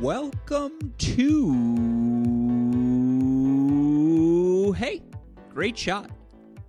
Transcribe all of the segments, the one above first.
Welcome to Hey, Great Shot.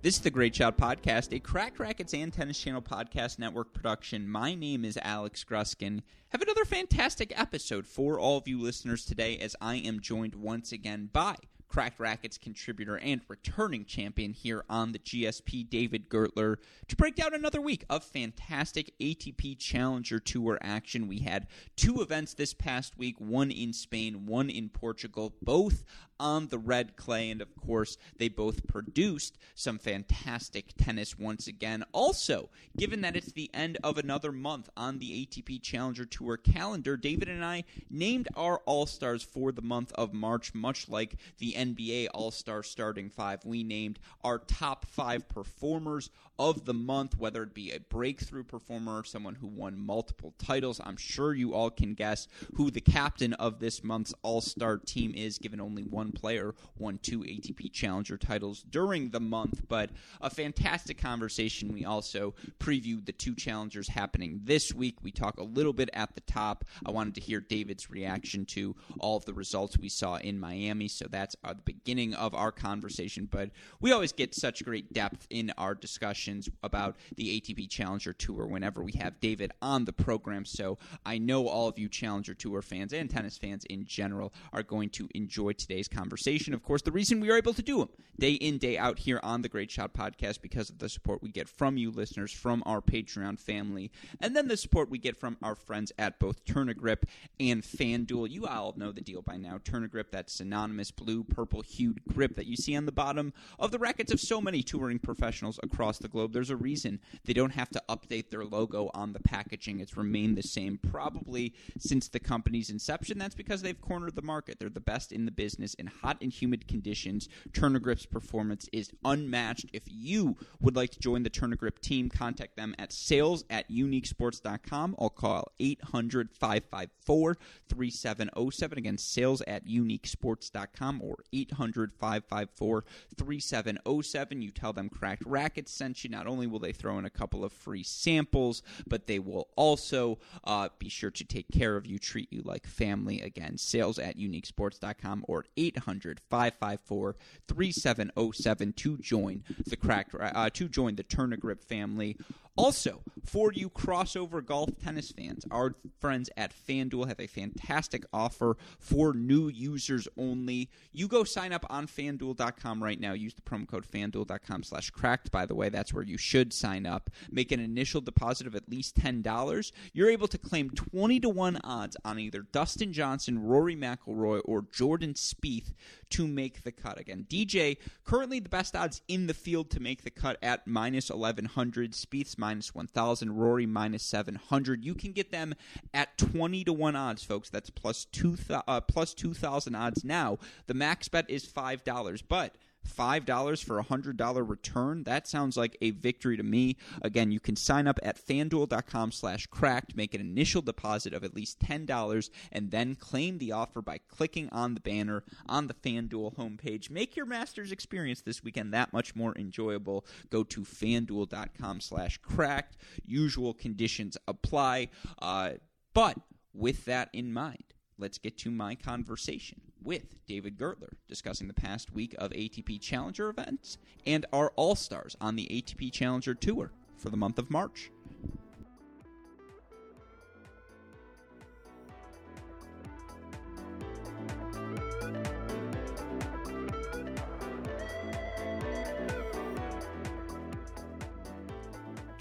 This is the Great Shot Podcast, a Crack Racquets and Tennis Channel Podcast Network production. My name is Alex Gruskin. Have another fantastic episode for all of you listeners today as I am joined once again by Cracked Racquets contributor and returning champion here on the GSP, David Gertler, to break down another week of fantastic ATP Challenger Tour action. We had two events this past week one in Spain, one in Portugal, both on the red clay, and of course, they both produced some fantastic tennis once again. Also, given that it's the end of another month on the ATP Challenger Tour calendar, David and I named our All Stars for the month of March, much like the NBA All Star starting five. We named our top five performers of the month, whether it be a breakthrough performer or someone who won multiple titles. I'm sure you all can guess who the captain of this month's All Star team is, given only one player won two ATP Challenger titles during the month. But a fantastic conversation. We also previewed the two challengers happening this week. We talk a little bit at the top. I wanted to hear David's reaction to all of the results we saw in Miami. So that's the beginning of our conversation. But we always get such great depth in our discussions about the ATP Challenger Tour whenever we have David on the program. So I know all of you Challenger Tour fans and tennis fans in general are going to enjoy today's conversation. Of course, the reason we are able to do them day in, day out here on the Great Shot Podcast because of the support we get from you listeners, from our Patreon family, and then the support we get from our friends at both Tournagrip and FanDuel. You all know the deal by now. Tournagrip, that synonymous blue, purple hued grip that you see on the bottom of the rackets of so many touring professionals across the globe. There's a reason they don't have to update their logo on the packaging. It's remained the same probably since the company's inception. That's because they've cornered the market. They're the best in the business in hot and humid conditions. Tourna Grip's performance is unmatched. If you would like to join the Tourna Grip team, contact them at sales at uniquesports.com. I'll call 800 554 3707. Again, sales at uniquesports.com or 800 554 3707. You tell them Cracked Racquets sent you. Not only will they throw in a couple of free samples, but they will also uh, be sure to take care of you, treat you like family. Again, sales at uniquesports.com or 800 554 3707 to join the Cracked uh, to join the Tourna Grip family. Also, for you crossover golf tennis fans, our friends at FanDuel have a fantastic offer for new users only. You go sign up on FanDuel.com right now. Use the promo code FanDuel.com slash cracked, by the way. That's where you should sign up. Make an initial deposit of at least $10. You're able to claim 20 to 1 odds on either Dustin Johnson, Rory McIlroy, or Jordan Spieth to make the cut. Again, DJ, currently the best odds in the field to make the cut at minus 1100. Spieth's minus 1000, Rory minus 700. You can get them at 20 to 1 odds, folks. That's plus 2 uh, plus 2000 odds now. The max bet is $5, but $5 for a $100 return. That sounds like a victory to me. Again, you can sign up at fanduel.com slash cracked, make an initial deposit of at least $10, and then claim the offer by clicking on the banner on the FanDuel homepage. Make your Masters experience this weekend that much more enjoyable. Go to fanduel.com slash cracked. Usual conditions apply. Uh, but with that in mind, let's get to my conversation with David Gertler discussing the past week of ATP Challenger events and our All Stars on the ATP Challenger Tour for the month of March.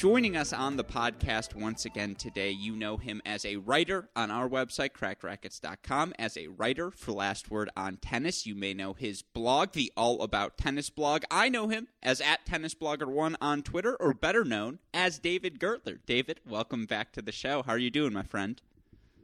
Joining us on the podcast once again today, you know him as a writer on our website, crackedracquets.com, as a writer for Last Word on Tennis. You may know his blog, the All About Tennis blog. I know him as at TennisBlogger1 on Twitter, or better known as David Gertler. David, welcome back to the show. How are you doing, my friend?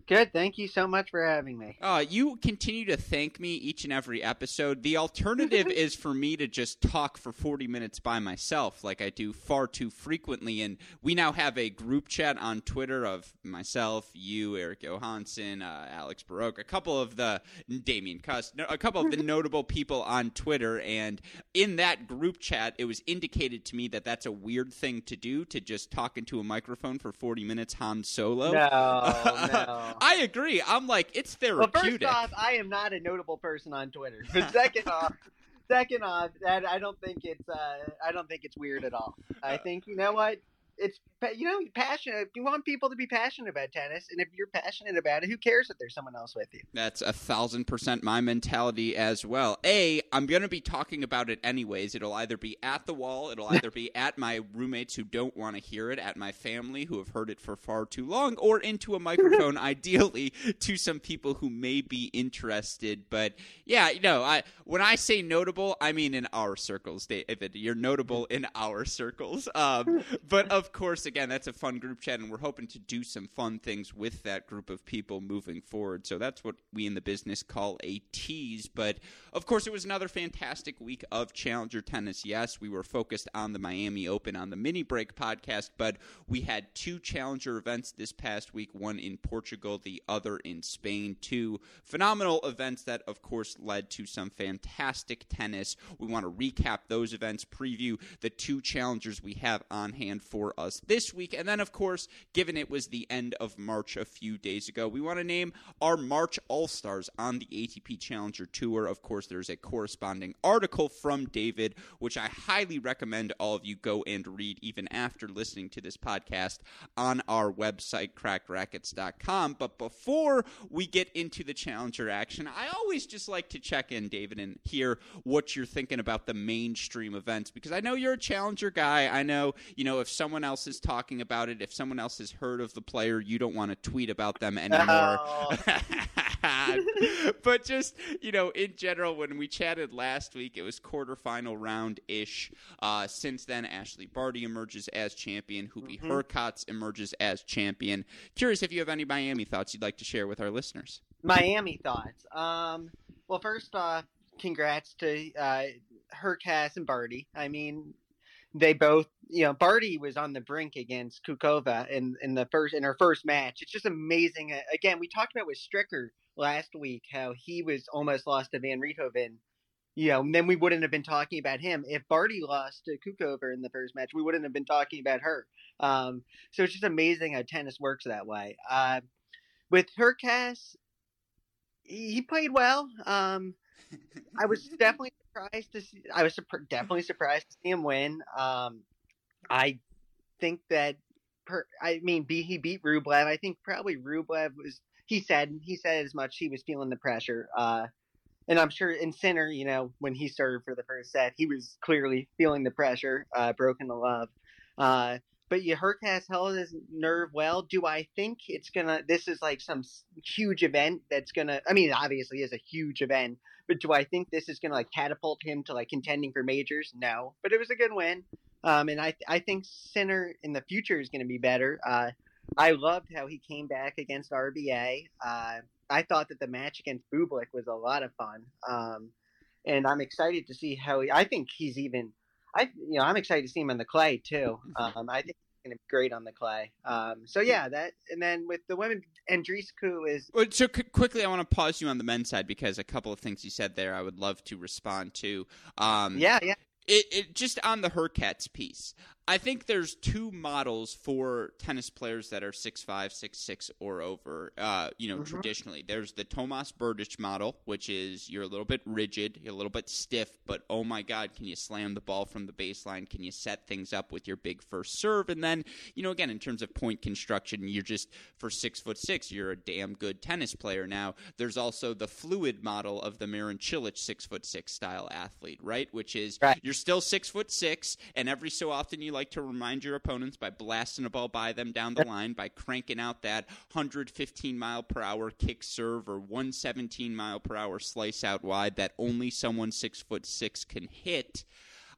Good. Thank you so much for having me. Uh, you continue to thank me each and every episode. The alternative is for me to just talk for 40 minutes by myself, like I do far too frequently. And we now have a group chat on Twitter of myself, you, Eric Johansson, uh, Alex Baroque, a couple of the Damien Cuss, a couple of the notable people on Twitter. And in that group chat, it was indicated to me that that's a weird thing to do to just talk into a microphone for 40 minutes, Han Solo. No, no. I agree. I'm like, it's Well, therapeutic. first off, I am not a notable person on Twitter. But second off, second off, that I don't think it's uh, I don't think it's weird at all. I think you know what it's you know passionate. You want people to be passionate about tennis, and if you're passionate about it, who cares if there's someone else with you? That's a thousand percent my mentality as well. A, I'm going to be talking about it anyways. It'll either be at the wall, it'll either be at my roommates who don't want to hear it, at my family who have heard it for far too long, or into a microphone, ideally to some people who may be interested. But yeah, you know, I when I say notable, I mean in our circles, David. You're notable in our circles. Um, but of course, again, that's a fun group chat, and we're hoping to do some fun things with that group of people moving forward. So that's what we in the business call a tease. But of course, it was another fantastic week of Challenger tennis. Yes, we were focused on the Miami Open on the Mini Break podcast, but we had two Challenger events this past week one in Portugal, the other in Spain. Two phenomenal events that, of course, led to some fantastic tennis. We want to recap those events, preview the two challengers we have on hand for us this week. And then, of course, given it was the end of March a few days ago, we want to name our March All Stars on the ATP Challenger Tour. Of course, there's a corresponding article from David, which I highly recommend all of you go and read even after listening to this podcast on our website, crackrackets.com. But before we get into the Challenger action, I always just like to check in, David, and hear what you're thinking about the mainstream events because I know you're a Challenger guy. I know, you know, if someone else is talking about it, if someone else has heard of the player, you don't want to tweet about them anymore. Oh. but just you know, in general, when we chatted last week, it was quarterfinal round ish. Uh, since then, Ashley Barty emerges as champion. Hubie Mhm. Hurkacz emerges as champion. Curious if you have any Miami thoughts you'd like to share with our listeners. Miami thoughts. Um, well, first off, congrats to uh, Hurkacz and Barty. I mean, they both, you know, Barty was on the brink against Kukova in in the first in her first match. It's just amazing. Again, we talked about with Stricker last week how he was almost lost to Van Rijthoven. You know, and then we wouldn't have been talking about him if Barty lost to Kukova in the first match. We wouldn't have been talking about her. Um, so it's just amazing how tennis works that way. Uh, with Hurkacz, he he played well. Um, I was definitely surprised to see. I was definitely surprised to see him win. Um, I think that. Per, I mean, be, he beat Rublev. I think probably Rublev was. He said he said as much. He was feeling the pressure. Uh, and I'm sure in center, you know, when he started for the first set, he was clearly feeling the pressure. Uh, broken the love. Uh, but yeah, Hurkacz held his nerve well. Do I think it's gonna? This is like some huge event that's gonna. I mean, obviously is a huge event, but do I think this is gonna like catapult him to like contending for majors? No, but it was a good win. Um, and I I think Sinner in the future is gonna be better. Uh, I loved how he came back against RBA. Uh, I thought that the match against Bublik was a lot of fun. Um, and I'm excited to see how he. I think he's even. I you know I'm excited to see him on the clay too. Um, I think going to be great on the clay. Um, so yeah, that and then with the women, Andreescu is Well, so qu- quickly, I want to pause you on the men's side because a couple of things you said there, I would love to respond to. Um, yeah yeah it, it just on the Hurkacz piece. I think there's two models for tennis players that are six five, six six, or over. Uh, you know, Mhm. traditionally, there's the Tomas Berdych model, which is you're a little bit rigid, you're a little bit stiff, but oh my God, can you slam the ball from the baseline? Can you set things up with your big first serve? And then, you know, again, in terms of point construction, you're just for six foot six, you're a damn good tennis player. Now, there's also the fluid model of the Marin Cilic six foot six style athlete, right? Which is Right. you're still six foot six, and every so often you like to remind your opponents by blasting a ball by them down the line, by cranking out that 115 mile per hour kick serve or 117 mile per hour slice out wide that only someone six foot six can hit.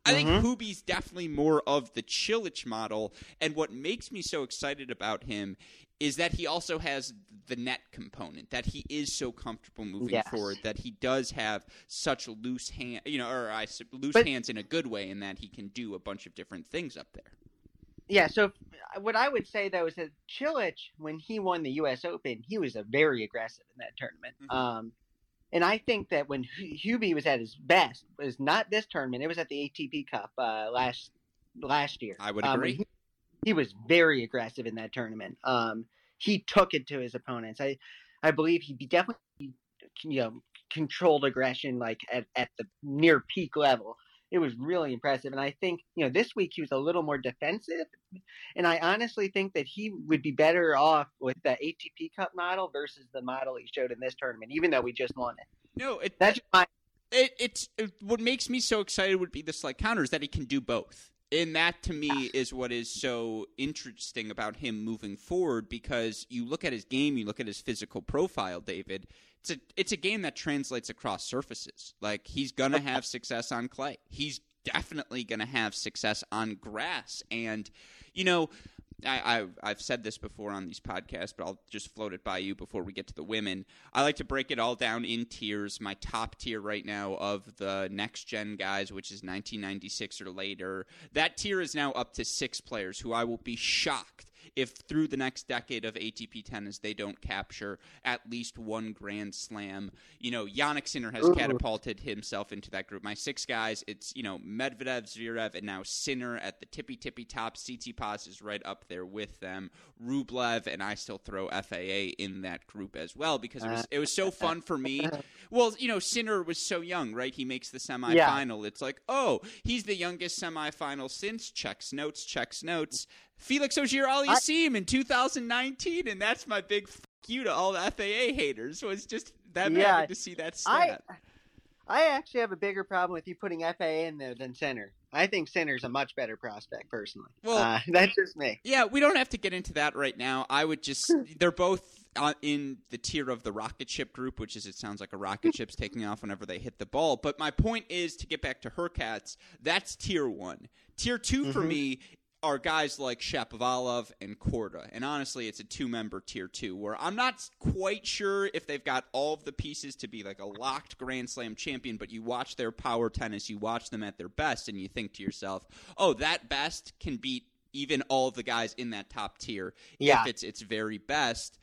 I think Mhm. Hubie's definitely more of the Cilic model, and what makes me so excited about him is that he also has the net component that he is so comfortable moving Yes. forward that he does have such loose hand you know or I loose But- hands in a good way in that he can do a bunch of different things up there. yeah. So what I would say though is that Cilic, when he won the U.S. Open, he was a very aggressive in that tournament. Mhm. Um, and I think that when Hu- Hubie was at his best was not this tournament; it was at the ATP Cup uh, last last year. I would Um, agree. he, he was very aggressive in that tournament. Um, he took it to his opponents. I I believe he definitely you know controlled aggression like at, at the near peak level. It was really impressive, and I think you know this week he was a little more defensive, and I honestly think that he would be better off with the ATP Cup model versus the model he showed in this tournament, even though we just won it. No, it, That's my it, it's it, what makes me so excited would be the slight counters that he can do both. And that to me is what is so interesting about him moving forward because you look at his game, you look at his physical profile, David. It's a it's a game that translates across surfaces. Like he's gonna have success on clay. He's definitely gonna have success on grass. And you know, I, I have said this before on these podcasts, but I'll just float it by you before we get to the women. I like to break it all down in tiers. My top tier right now of the next gen guys, which is 1996 or later, that tier is now up to six players who I will be shocked if through the next decade of ATP tennis they don't capture at least one Grand Slam. You know, Jannik Sinner has Ooh. catapulted himself into that group. My six guys, it's you know Medvedev, Zverev, and now Sinner at the tippy tippy top. Tsitsipas is right up there with them. Rublev, and I still throw FAA in that group as well because it was it was so uh, fun for me. Well, you know, Sinner was so young, right? He makes the semifinal. Yeah. It's like, oh, he's the youngest semifinal since checks notes, checks notes. Felix Auger-Aliassime in 2019, and that's my big fuck you to all the FAA haters. Was just that yeah, to see that stat. I, I actually have a bigger problem with you putting FAA in there than Sinner. I think Sinner's a much better prospect, personally. Well, uh, that's just me. Yeah, we don't have to get into that right now. I would just they're both uh, in the tier of the rocket ship group, which is it sounds like a rocket ship's taking off whenever they hit the ball. But my point is to get back to Hurkacz. That's tier one. Tier 2 mm-hmm. for me are guys like Shapovalov and Korda. And honestly, it's a two member tier two where I'm not quite sure if they've got all of the pieces to be like a locked Grand Slam champion, but you watch their power tennis, you watch them at their best, and you think to yourself, oh, that best can beat even all of the guys in that top tier yeah. if it's its very best.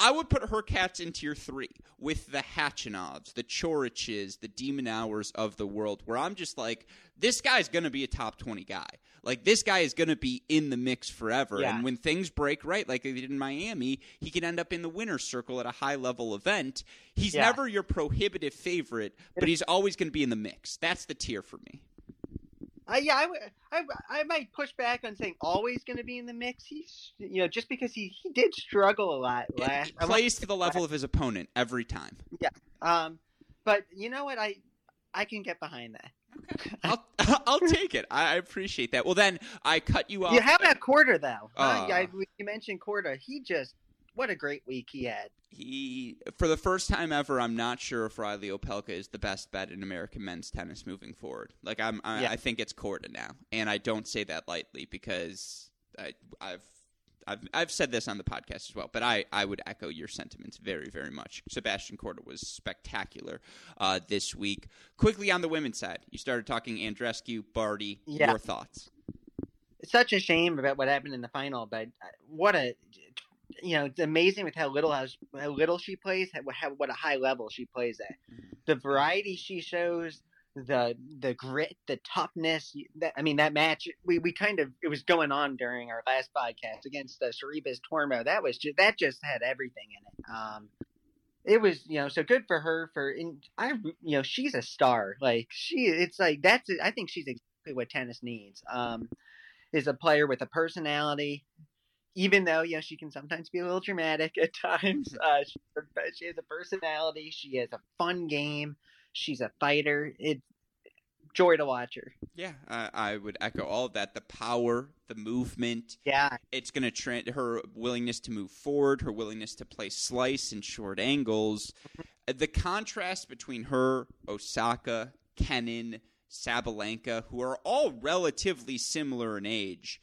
I would put Hurkacz in tier three with the Khachanovs, the Corics, the de Minaurs of the world, where I'm just like, this guy's going to be a top 20 guy. Like, this guy is going to be in the mix forever. Yeah. And when things break right, like they did in Miami, he can end up in the winner's circle at a high level event. He's yeah. never your prohibitive favorite, but he's always going to be in the mix. That's the tier for me. Uh, yeah, I, I, I might push back on saying always going to be in the mix. He's, you know, just because he, he did struggle a lot last. He plays to the level of his opponent every time. Yeah. Um, but you know what? I, I can get behind that. Okay. I'll, I'll take it. I appreciate that. Well, then I cut you off. You have that Korda though. Uh, I, you mentioned Korda. He just what a great week he had. He, for the first time ever, I'm not sure if Reilly Opelka is the best bet in American men's tennis moving forward. Like I'm, I, yeah. I think it's Korda now, and I don't say that lightly because I, I've I've, I've said this on the podcast as well, but I, I would echo your sentiments very, very much. Sebastian Korda was spectacular uh, this week. Quickly on the women's side, you started talking Andreescu, Barty. Yeah. Your thoughts? It's such a shame about what happened in the final, but uh, what a you know, it's amazing with how little how, how little she plays, how, what a high level she plays at. Mm-hmm. The variety she shows, the the grit, the toughness. That, I mean, that match we, we kind of it was going on during our last podcast against the Sorribes Tormo. That was just that just had everything in it. Um, it was you know so good for her for in I you know she's a star like she it's like that's I think she's exactly what tennis needs. Um, is a player with a personality even though you know she can sometimes be a little dramatic at times. Uh, she, she has a personality. She has a fun game. She's a fighter. It's joy to watch her. Yeah, uh, I would echo all of that. The power, the movement. Yeah, it's going to trend her willingness to move forward, her willingness to play slice and short angles. the contrast between her, Osaka, Kenin, Sabalenka, who are all relatively similar in age.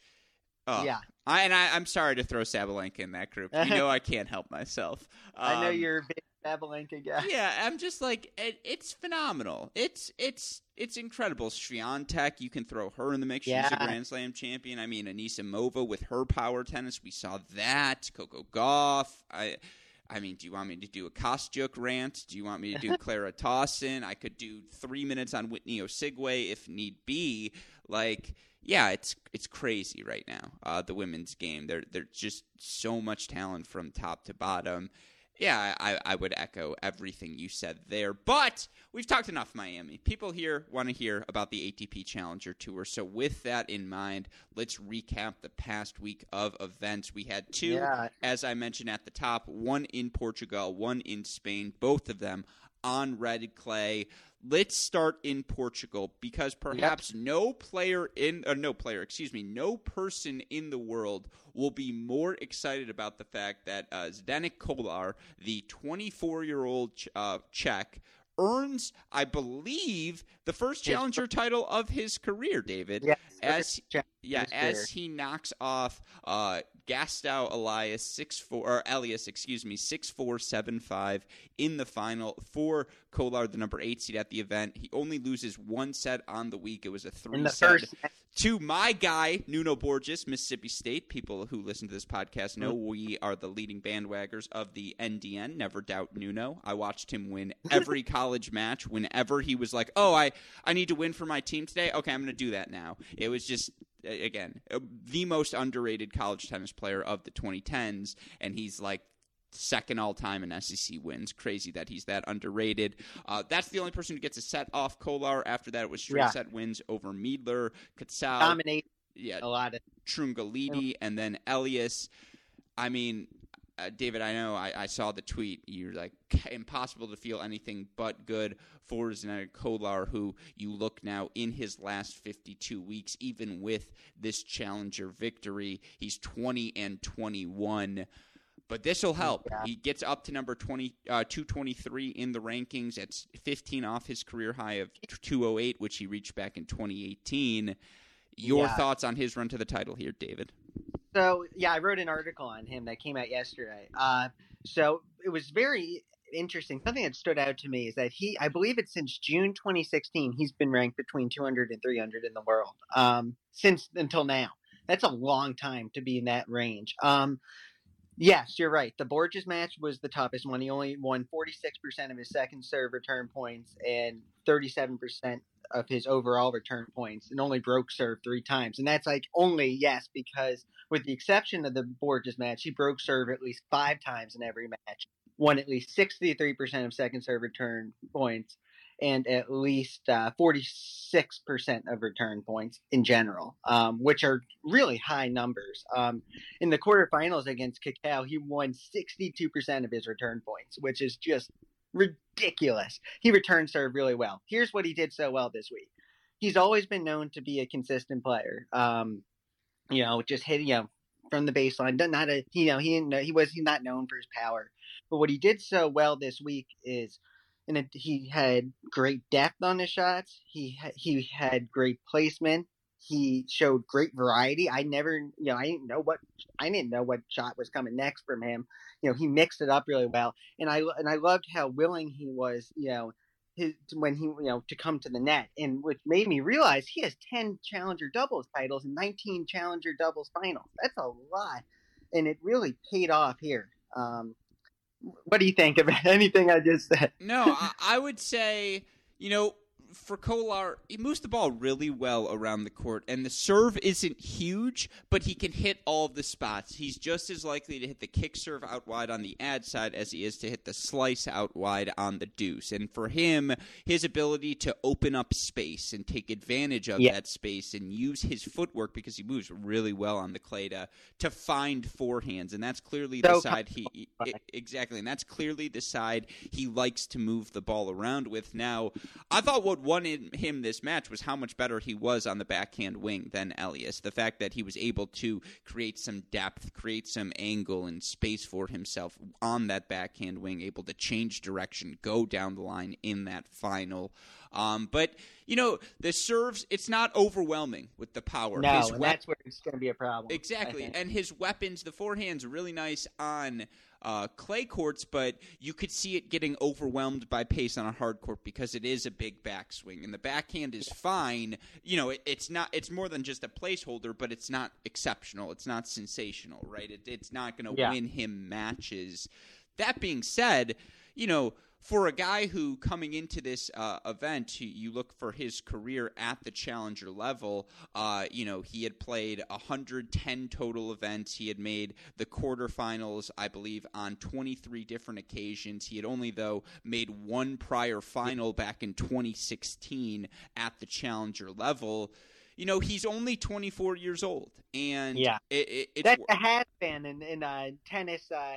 Uh, yeah, I, and I, am sorry to throw Sabalenka in that group. You know I can't help myself. Um, I know um, you're a big Guy. Yeah, I'm just like it, it's phenomenal. It's it's it's incredible. Swiatek, you can throw her in the mix. Yeah. She's a Grand Slam champion. I mean, Anisimova with her power tennis, we saw that. Coco Gauff. I I mean, do you want me to do a Kostyuk rant? Do you want me to do Clara Tauson? I could do three minutes on Whitney Osuigwe if need be. Like, yeah, it's it's crazy right now. Uh, the women's game. There there's just so much talent from top to bottom. Yeah, I, I would echo everything you said there. But we've talked enough Miami. People here want to hear about the ATP Challenger Tour. So, with that in mind, let's recap the past week of events. We had two, Yeah. as I mentioned at the top, one in Portugal, one in Spain, both of them on red clay. Let's start in Portugal because perhaps no player in uh, no player, excuse me, no person in the world will be more excited about the fact that uh, Zdenek Kolar, the 24-year-old ch- uh, Czech, earns, I believe, the first challenger title of his career. David, Yes. as yeah, as he knocks off uh, Gastão Elias six four or Elias, excuse me, six four seven five in the final for Kolar, the number eight seed at the event. He only loses one set on the week. It was a three set to my guy Nuno Borges, Mississippi State. People who listen to this podcast know we are the leading bandwaggers of the NDN. Never doubt Nuno. I watched him win every college match whenever he was like, "Oh, I I need to win for my team today. Okay, I'm going to do that now." It was just again the most underrated college tennis player of the 2010s, and he's like second all time in SEC wins. Crazy that he's that underrated. Uh, that's the only person who gets a set off Kolar. After that, it was straight Yeah. set wins over Miedler, Katsal, dominate yeah, a lot of Trungelliti, and then Elias. I mean, uh, David, I know I, I saw the tweet. You're like impossible to feel anything but good for Zdenek Kolar, who you look now in his last 52 weeks, even with this challenger victory, he's 20 and 21. But this will help. Yeah. He gets up to number 20, uh, 223 in the rankings. It's 15 off his career high of 208, which he reached back in 2018. Your Yeah. thoughts on his run to the title here, David? So yeah, I wrote an article on him that came out yesterday. Uh, so it was very interesting. Something that stood out to me is that he, I believe it's since June 2016, he's been ranked between 200 and 300 in the world. Um, since until now, that's a long time to be in that range. Um, yes, you're right. The Borges match was the toughest one. He only won 46% of his second serve return points and 37% of his overall return points, and only broke serve three times. And that's like only yes because with the exception of the Borges match, he broke serve at least five times in every match, won at least 63% of second serve return points, and at least uh, 46% of return points in general, um, which are really high numbers. Um, in the quarterfinals against Cacao, he won 62% of his return points, which is just ridiculous. He returned serve really well. Here's what he did so well this week. He's always been known to be a consistent player. Um, you know, just hitting you know from the baseline. Doesn't a you know he didn't know, he was not known for his power, but what he did so well this week is, and he had great depth on his shots. He he had great placement. He showed great variety. I never you know I didn't know what I didn't know what shot was coming next from him. You know he mixed it up really well, and I and I loved how willing he was. You know his when he you know to come to the net and which made me realize he has 10 challenger doubles titles and 19 challenger doubles finals that's a lot and it really paid off here um what do you think about anything i just said No, I, I would say, you know, for Kolar, he moves the ball really well around the court, and the serve isn't huge, but he can hit all of the spots. He's just as likely to hit the kick serve out wide on the ad side as he is to hit the slice out wide on the deuce. And for him, his ability to open up space and take advantage of Yeah. that space and use his footwork because he moves really well on the clay to, to find forehands, and that's clearly the side he exactly, and that's clearly the side he likes to move the ball around with. Now, I thought what won in- him this match was how much better he was on the backhand wing than Elias. The fact that he was able to create some depth, create some angle and space for himself on that backhand wing, able to change direction, go down the line in that final. Um, but you know, the serves, it's not overwhelming with the power. no His and that's where it's going to be a problem Exactly, and his weapons, the forehand's are really nice on uh, clay courts, but you could see it getting overwhelmed by pace on a hard court because it is a big backswing, and the backhand is fine. You know, it, it's not. It's more than just a placeholder, but it's not exceptional. It's not sensational, right? It, it's not going to Yeah. win him matches. That being said, you know, for a guy who coming into this uh, event, you look for his career at the challenger level. Uh, you know, he had played 110 total events. He had made the quarterfinals, I believe, on 23 different occasions. He had only, though, made one prior final back in 2016 at the challenger level you know he's only 24 years old and yeah it, it, that's a has been in, in uh, tennis uh,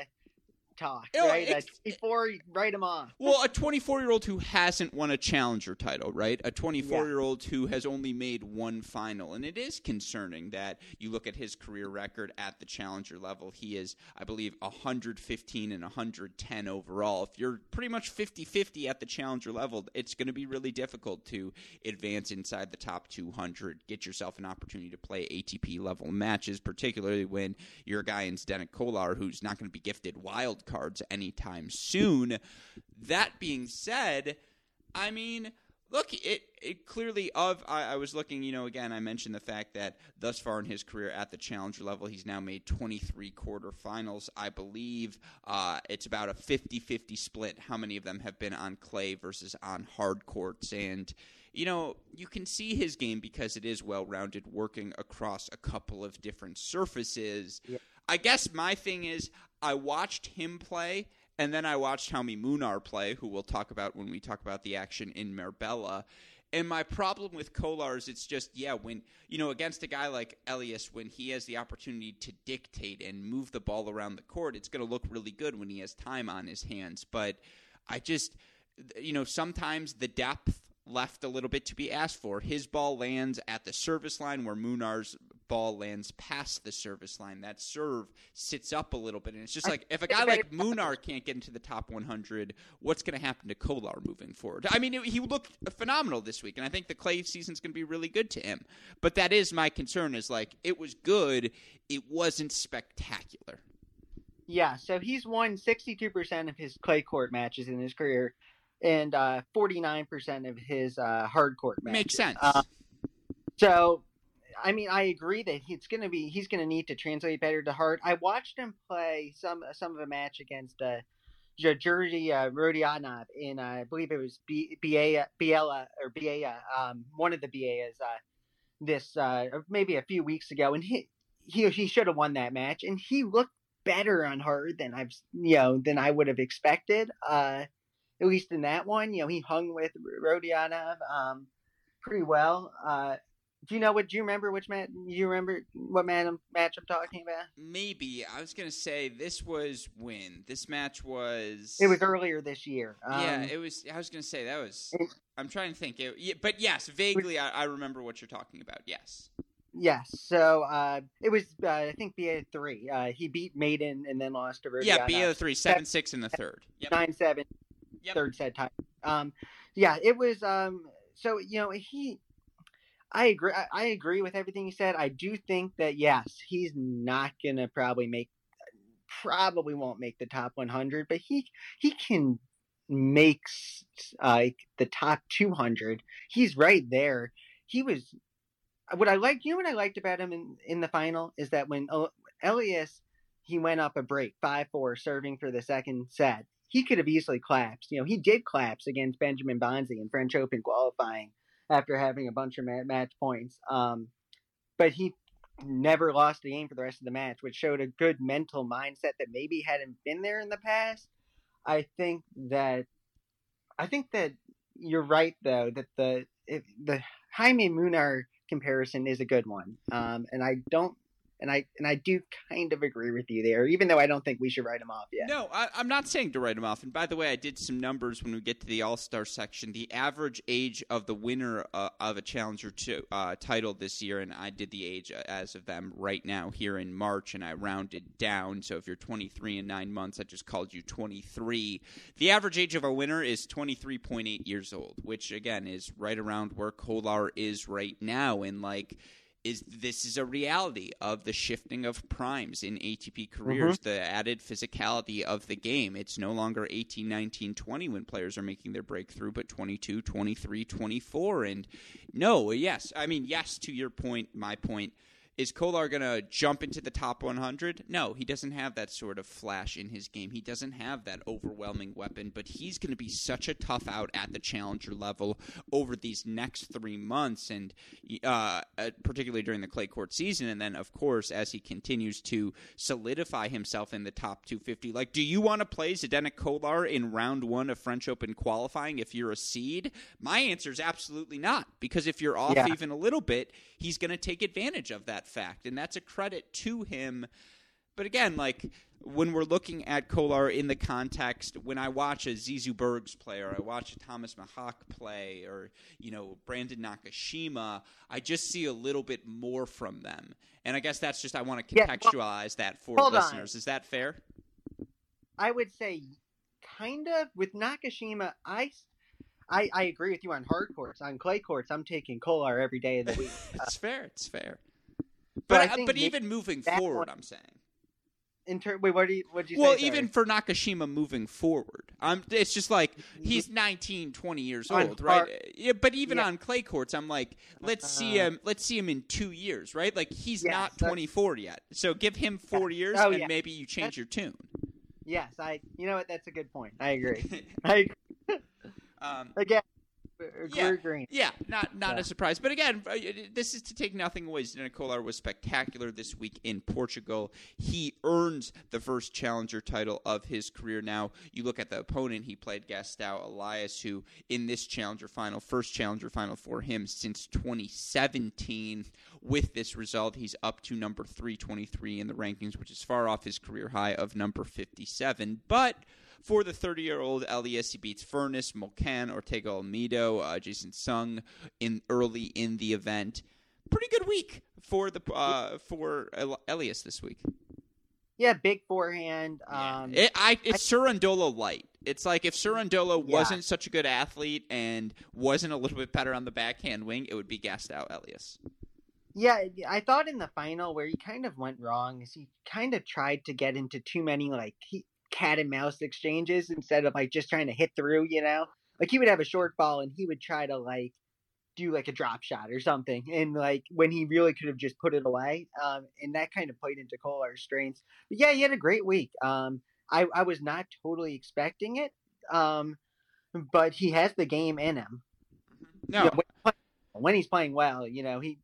talk, oh, right? before write him off. well, a 24 year old who hasn't won a challenger title, right? A 24 year old who has only made one final, and it is concerning that you look at his career record at the challenger level. He is, I believe, 115 and 110 overall. If you're pretty much 50-50 at the challenger level, it's going to be really difficult to advance inside the top 200, get yourself an opportunity to play ATP level matches, particularly when you're a guy in Zdenek Kolar who's not going to be gifted wild cards anytime soon. That being said, I mean, look, it, it clearly of I, I, was looking, you know, again, I mentioned the fact that thus far in his career at the challenger level, he's now made 23 quarterfinals. I believe uh, it's about a 50-50 split. How many of them have been on clay versus on hard courts? And you know, you can see his game because it is well rounded, working across a couple of different surfaces. Yeah. I guess my thing is I watched him play, and then I watched Jaume Munar play, who we'll talk about when we talk about the action in Marbella. And my problem with Kolar is it's just, yeah, when, you know, against a guy like Elias, when he has the opportunity to dictate and move the ball around the court, it's going to look really good when he has time on his hands. But I just, you know, sometimes the depth left a little bit to be asked for. His ball lands at the service line where Munar's ball lands past the service line. That serve sits up a little bit. And it's just like if a guy like Munar can't get into the top 100, what's going to happen to Kolar moving forward? I mean, it, he looked phenomenal this week, and I think the clay season's going to be really good to him. But that is my concern is like it was good, it wasn't spectacular. Yeah, so he's won 62% of his clay court matches in his career and uh, 49% of his uh, hard court matches. Makes sense. Uh, so, I mean, I agree that it's going to be he's going to need to translate better to hard. I watched him play some some of a match against uh, Georgi uh, Rodionov in uh, I believe it was B- Biella, Biella or Biella, um, one of the Biellas uh, this uh, maybe a few weeks ago, and he he he should have won that match, and he looked better on hard than I've you know than I would have expected. Uh, at least in that one, you know, he hung with Rodionov um, pretty well. Uh, do you know what? Do you remember which match? You remember what man, match I'm talking about? Maybe I was gonna say this was when this match was. It was earlier this year. Um, yeah, it was. I was gonna say that was. It, I'm trying to think. It, yeah, but yes, vaguely, I, I, remember what you're talking about. Yes. Yes. So uh, it was. Uh, I think BA three. Uh, he beat Maiden and then lost to Rodionov. Yeah, BA three, seven six in the third. Yep. Nine seven yep. third set time. Um, yeah, it was. Um, so you know, he. I agree. I, I agree with everything he said. I do think that yes, he's not gonna probably make, probably won't make the top 100, but he he can make like uh, the top 200. He's right there. He was. What I liked, you know, what I liked about him in in the final is that when Elias he went up a break five four serving for the second set he could have easily collapsed. You know, he did collapse against Benjamin Bonzi in French Open qualifying after having a bunch of match points. Um, but he never lost the game for the rest of the match, which showed a good mental mindset that maybe hadn't been there in the past. I think that I think that you're right though that the if the Jaume Munar comparison is a good one, um, and I don't and I and I do kind of agree with you there, even though I don't think we should write him off yet. No, I, am not saying to write him off. And by the way, I did some numbers when we get to the All Star section. The average age of the winner uh, of a Challenger to, uh, title this year, and I did the age uh, as of them right now here in March, and I rounded down. So if you're 23 and nine months, I just called you 23. The average age of a winner is 23.8 years old, which again is right around where Kolar is right now, and like is this is a reality of the shifting of primes in ATP careers, mm-hmm. the added physicality of the game. It's no longer 18, 19, 20 when players are making their breakthrough, but 22, 23, 24. And no, yes, I mean, yes, to your point, my point is Kolar going to jump into the top 100? No, he doesn't have that sort of flash in his game. He doesn't have that overwhelming weapon, but he's going to be such a tough out at the challenger level over these next three months, and uh, uh, particularly during the clay court season. And then, of course, as he continues to solidify himself in the top 250, like, do you want to play Zdenek Kolar in round one of French Open qualifying if you're a seed? My answer is absolutely not, because if you're off Yeah. even a little bit, he's going to take advantage of that fact, and that's a credit to him. But again, like when we're looking at Kolar in the context, when I watch a Zizu Bergs play, or I watch a Thomas Machac play, or you know Brandon Nakashima, I just see a little bit more from them, and I guess that's just I want to Yeah, well, contextualize that for hold on. listeners. Is that fair? I would say kind of with Nakashima. I I agree with you on hard courts. On clay courts, I'm taking Kolar every day of the week. it's fair. It's fair. But But but, even moving forward, one- I'm saying. In ter- wait, what do you what you Well, say? even for Nakashima moving forward, I'm. It's just like he's 19, 20 years On old, right? Yeah, but even Yeah. on clay courts, I'm like, let's see Uh, him. Let's see him in two years, right? Like he's Yes, not 24 yet, so give him four years, Oh, and yeah. maybe you change your tune. yes, I. You know what? That's a good point. I agree. I um, again, Yeah. we're. Yeah, not not Yeah. a surprise. But again, uh, this is to take nothing away. Zdenek Kolar was spectacular this week in Portugal. He earns the first challenger title of his career. Now you look at the opponent he played, Gastão Elias, who in this challenger final, first challenger final for him since 2017. With this result, he's up to number 323 in the rankings, which is far off his career high of number 57. But for the 30 year old Elias, he beats Furness, Molcan, Ortega Olmedo, uh, Jason Jung in early in the event. Pretty good week for the uh, for Elias this week. Yeah, big forehand. Yeah. Um, It, I, it's Cerundolo light. It's like if Cerundolo Yeah. wasn't such a good athlete and wasn't a little bit better on the backhand wing, it would be Gastão Elias. Yeah, I thought in the final where he kind of went wrong is he kind of tried to get into too many like he, cat and mouse exchanges instead of like just trying to hit through, you know? Like he would have a short ball and he would try to like do like a drop shot or something and like when he really could have just put it away. Um and that kind of played into Kolar's strengths. But yeah, he had a great week. Um I, I was not totally expecting it. Um but he has the game in him. No, Yeah, when, when he's playing well, you know, he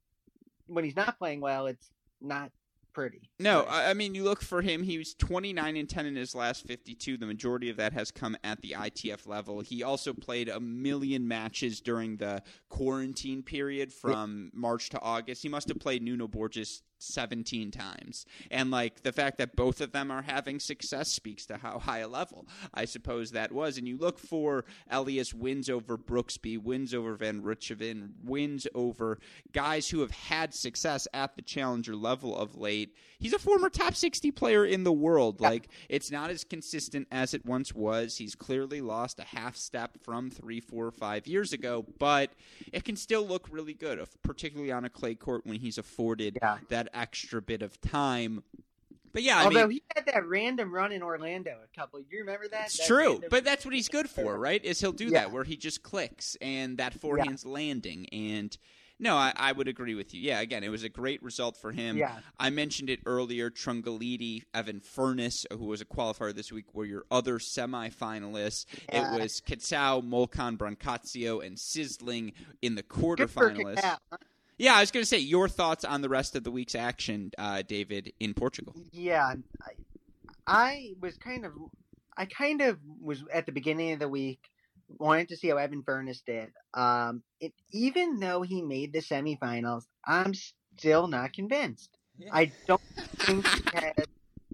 when he's not playing well, it's not pretty. No, I mean, you look for him. He was 29 and 10 in his last 52. The majority of that has come at the ITF level. He also played a million matches during the quarantine period from March to August. He must have played Nuno Borges 17 times. And, like, the fact that both of them are having success speaks to how high a level I suppose that was. And you look for Elias wins over Brooksby, wins over Van Rijthoven, wins over guys who have had success at the challenger level of late. He's a former top 60 player in the world. Yeah. Like, it's not as consistent as it once was. He's clearly lost a half step from three, four, five years ago, but it can still look really good, particularly on a clay court when he's afforded Yeah. that extra bit of time. But yeah, I Although mean, he had that random run in Orlando a couple. You remember that? it's That true, but that's what he's good for, right? Is he'll do Yeah. that where he just clicks and that forehand's landing. And no, I, I would agree with you. Yeah, again, it was a great result for him. yeah, I mentioned it earlier. Trungelliti, Evan Furness, who was a qualifier this week, were your other semifinalists. Yeah. It was Kitsao, Molcan, Brancaccio, and Sizzling in the quarterfinalists. Cacao. Yeah, I was going to say your thoughts on the rest of the week's action, uh, David, in Portugal. Yeah, I, I was kind of, I kind of was at the beginning of the week wanted to see how Evan Furness did. Um, it, even though he made the semifinals, I'm still not convinced. I don't think he has,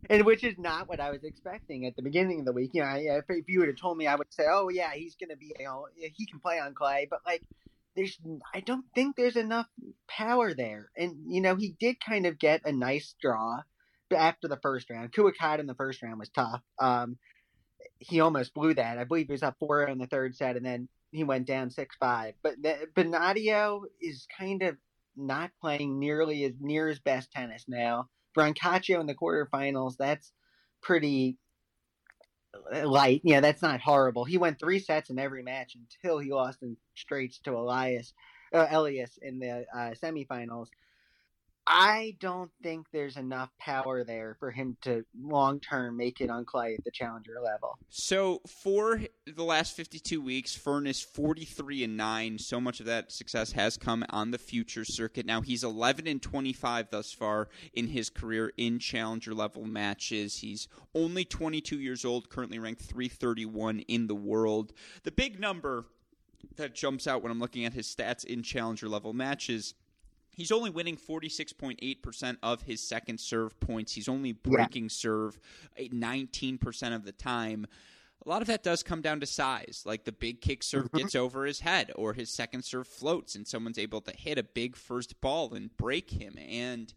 and which is not what I was expecting at the beginning of the week. You know, I- if, if you would have told me, I would say, "Oh yeah, he's going to be, you know, he can play on clay," but like. There's, I don't think there's enough power there, and you know he did kind of get a nice draw after the first round. Kuakata in the first round was tough. Um, he almost blew that. I believe he was up four in the third set, and then he went down six five. But the, Benadio is kind of not playing nearly as near his best tennis now. Brancaccio in the quarterfinals, that's pretty light. Yeah, that's not horrible. He went three sets in every match until he lost in straights to Elias, uh, Elias in the uh, semifinals. I don't think there's enough power there for him to long term make it on clay at the challenger level. So for the last 52 weeks, Furness 43 and 9. So much of that success has come on the future circuit. Now he's 11 and 25 thus far in his career in challenger level matches. He's only 22 years old, currently ranked 331 in the world. The big number that jumps out when I'm looking at his stats in challenger level matches he's only winning 46.8% of his second serve points. He's only breaking yeah. serve 19% of the time. A lot of that does come down to size. Like the big kick serve mm-hmm. gets over his head, or his second serve floats, and someone's able to hit a big first ball and break him. And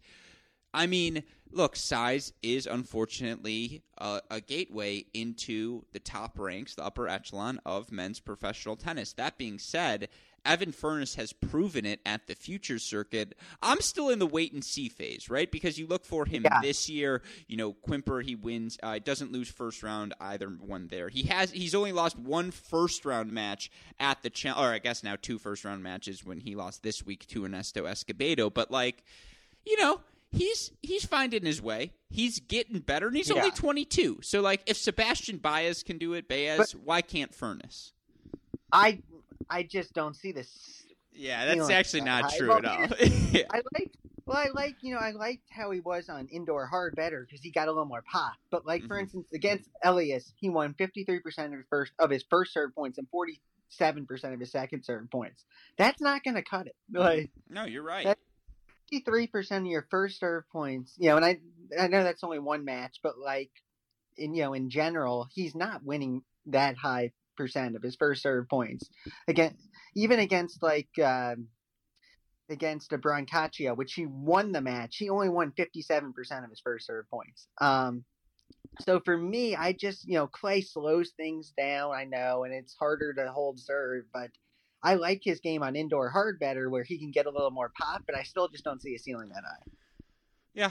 I mean, look, size is unfortunately a, a, gateway into the top ranks, the upper echelon of men's professional tennis. That being said, Evan Furness has proven it at the future circuit. I'm still in the wait and see phase, right? Because you look for him yeah. this year. You know, Quimper he wins, uh, doesn't lose first round either one there. He has he's only lost one first round match at the cha- or I guess now two first round matches when he lost this week to Ernesto Escobedo. But like, you know, he's he's finding his way. He's getting better, and he's yeah. only 22. So like, if Sebastian Baez can do it, Baez, but, why can't Furness? I I just don't see this. Yeah, that's actually not high. true well, at all. I like. Well, I like you know I liked how he was on indoor hard better because he got a little more pop. But like for mm-hmm. instance, against Elias, he won fifty three percent of his first of his first serve points and forty seven percent of his second serve points. That's not going to cut it. Like no, you're right. Fifty three percent of your first serve points. You know, and I I know that's only one match, but like in you know in general, he's not winning that high percent of his first serve points. Again, even against like uh, against a Brancaccio, which he won the match, he only won fifty seven percent of his first serve points. Um, so for me, I just you know Clay slows things down. I know, and it's harder to hold serve, but I like his game on indoor hard better, where he can get a little more pop, but I still just don't see a ceiling that high. Yeah,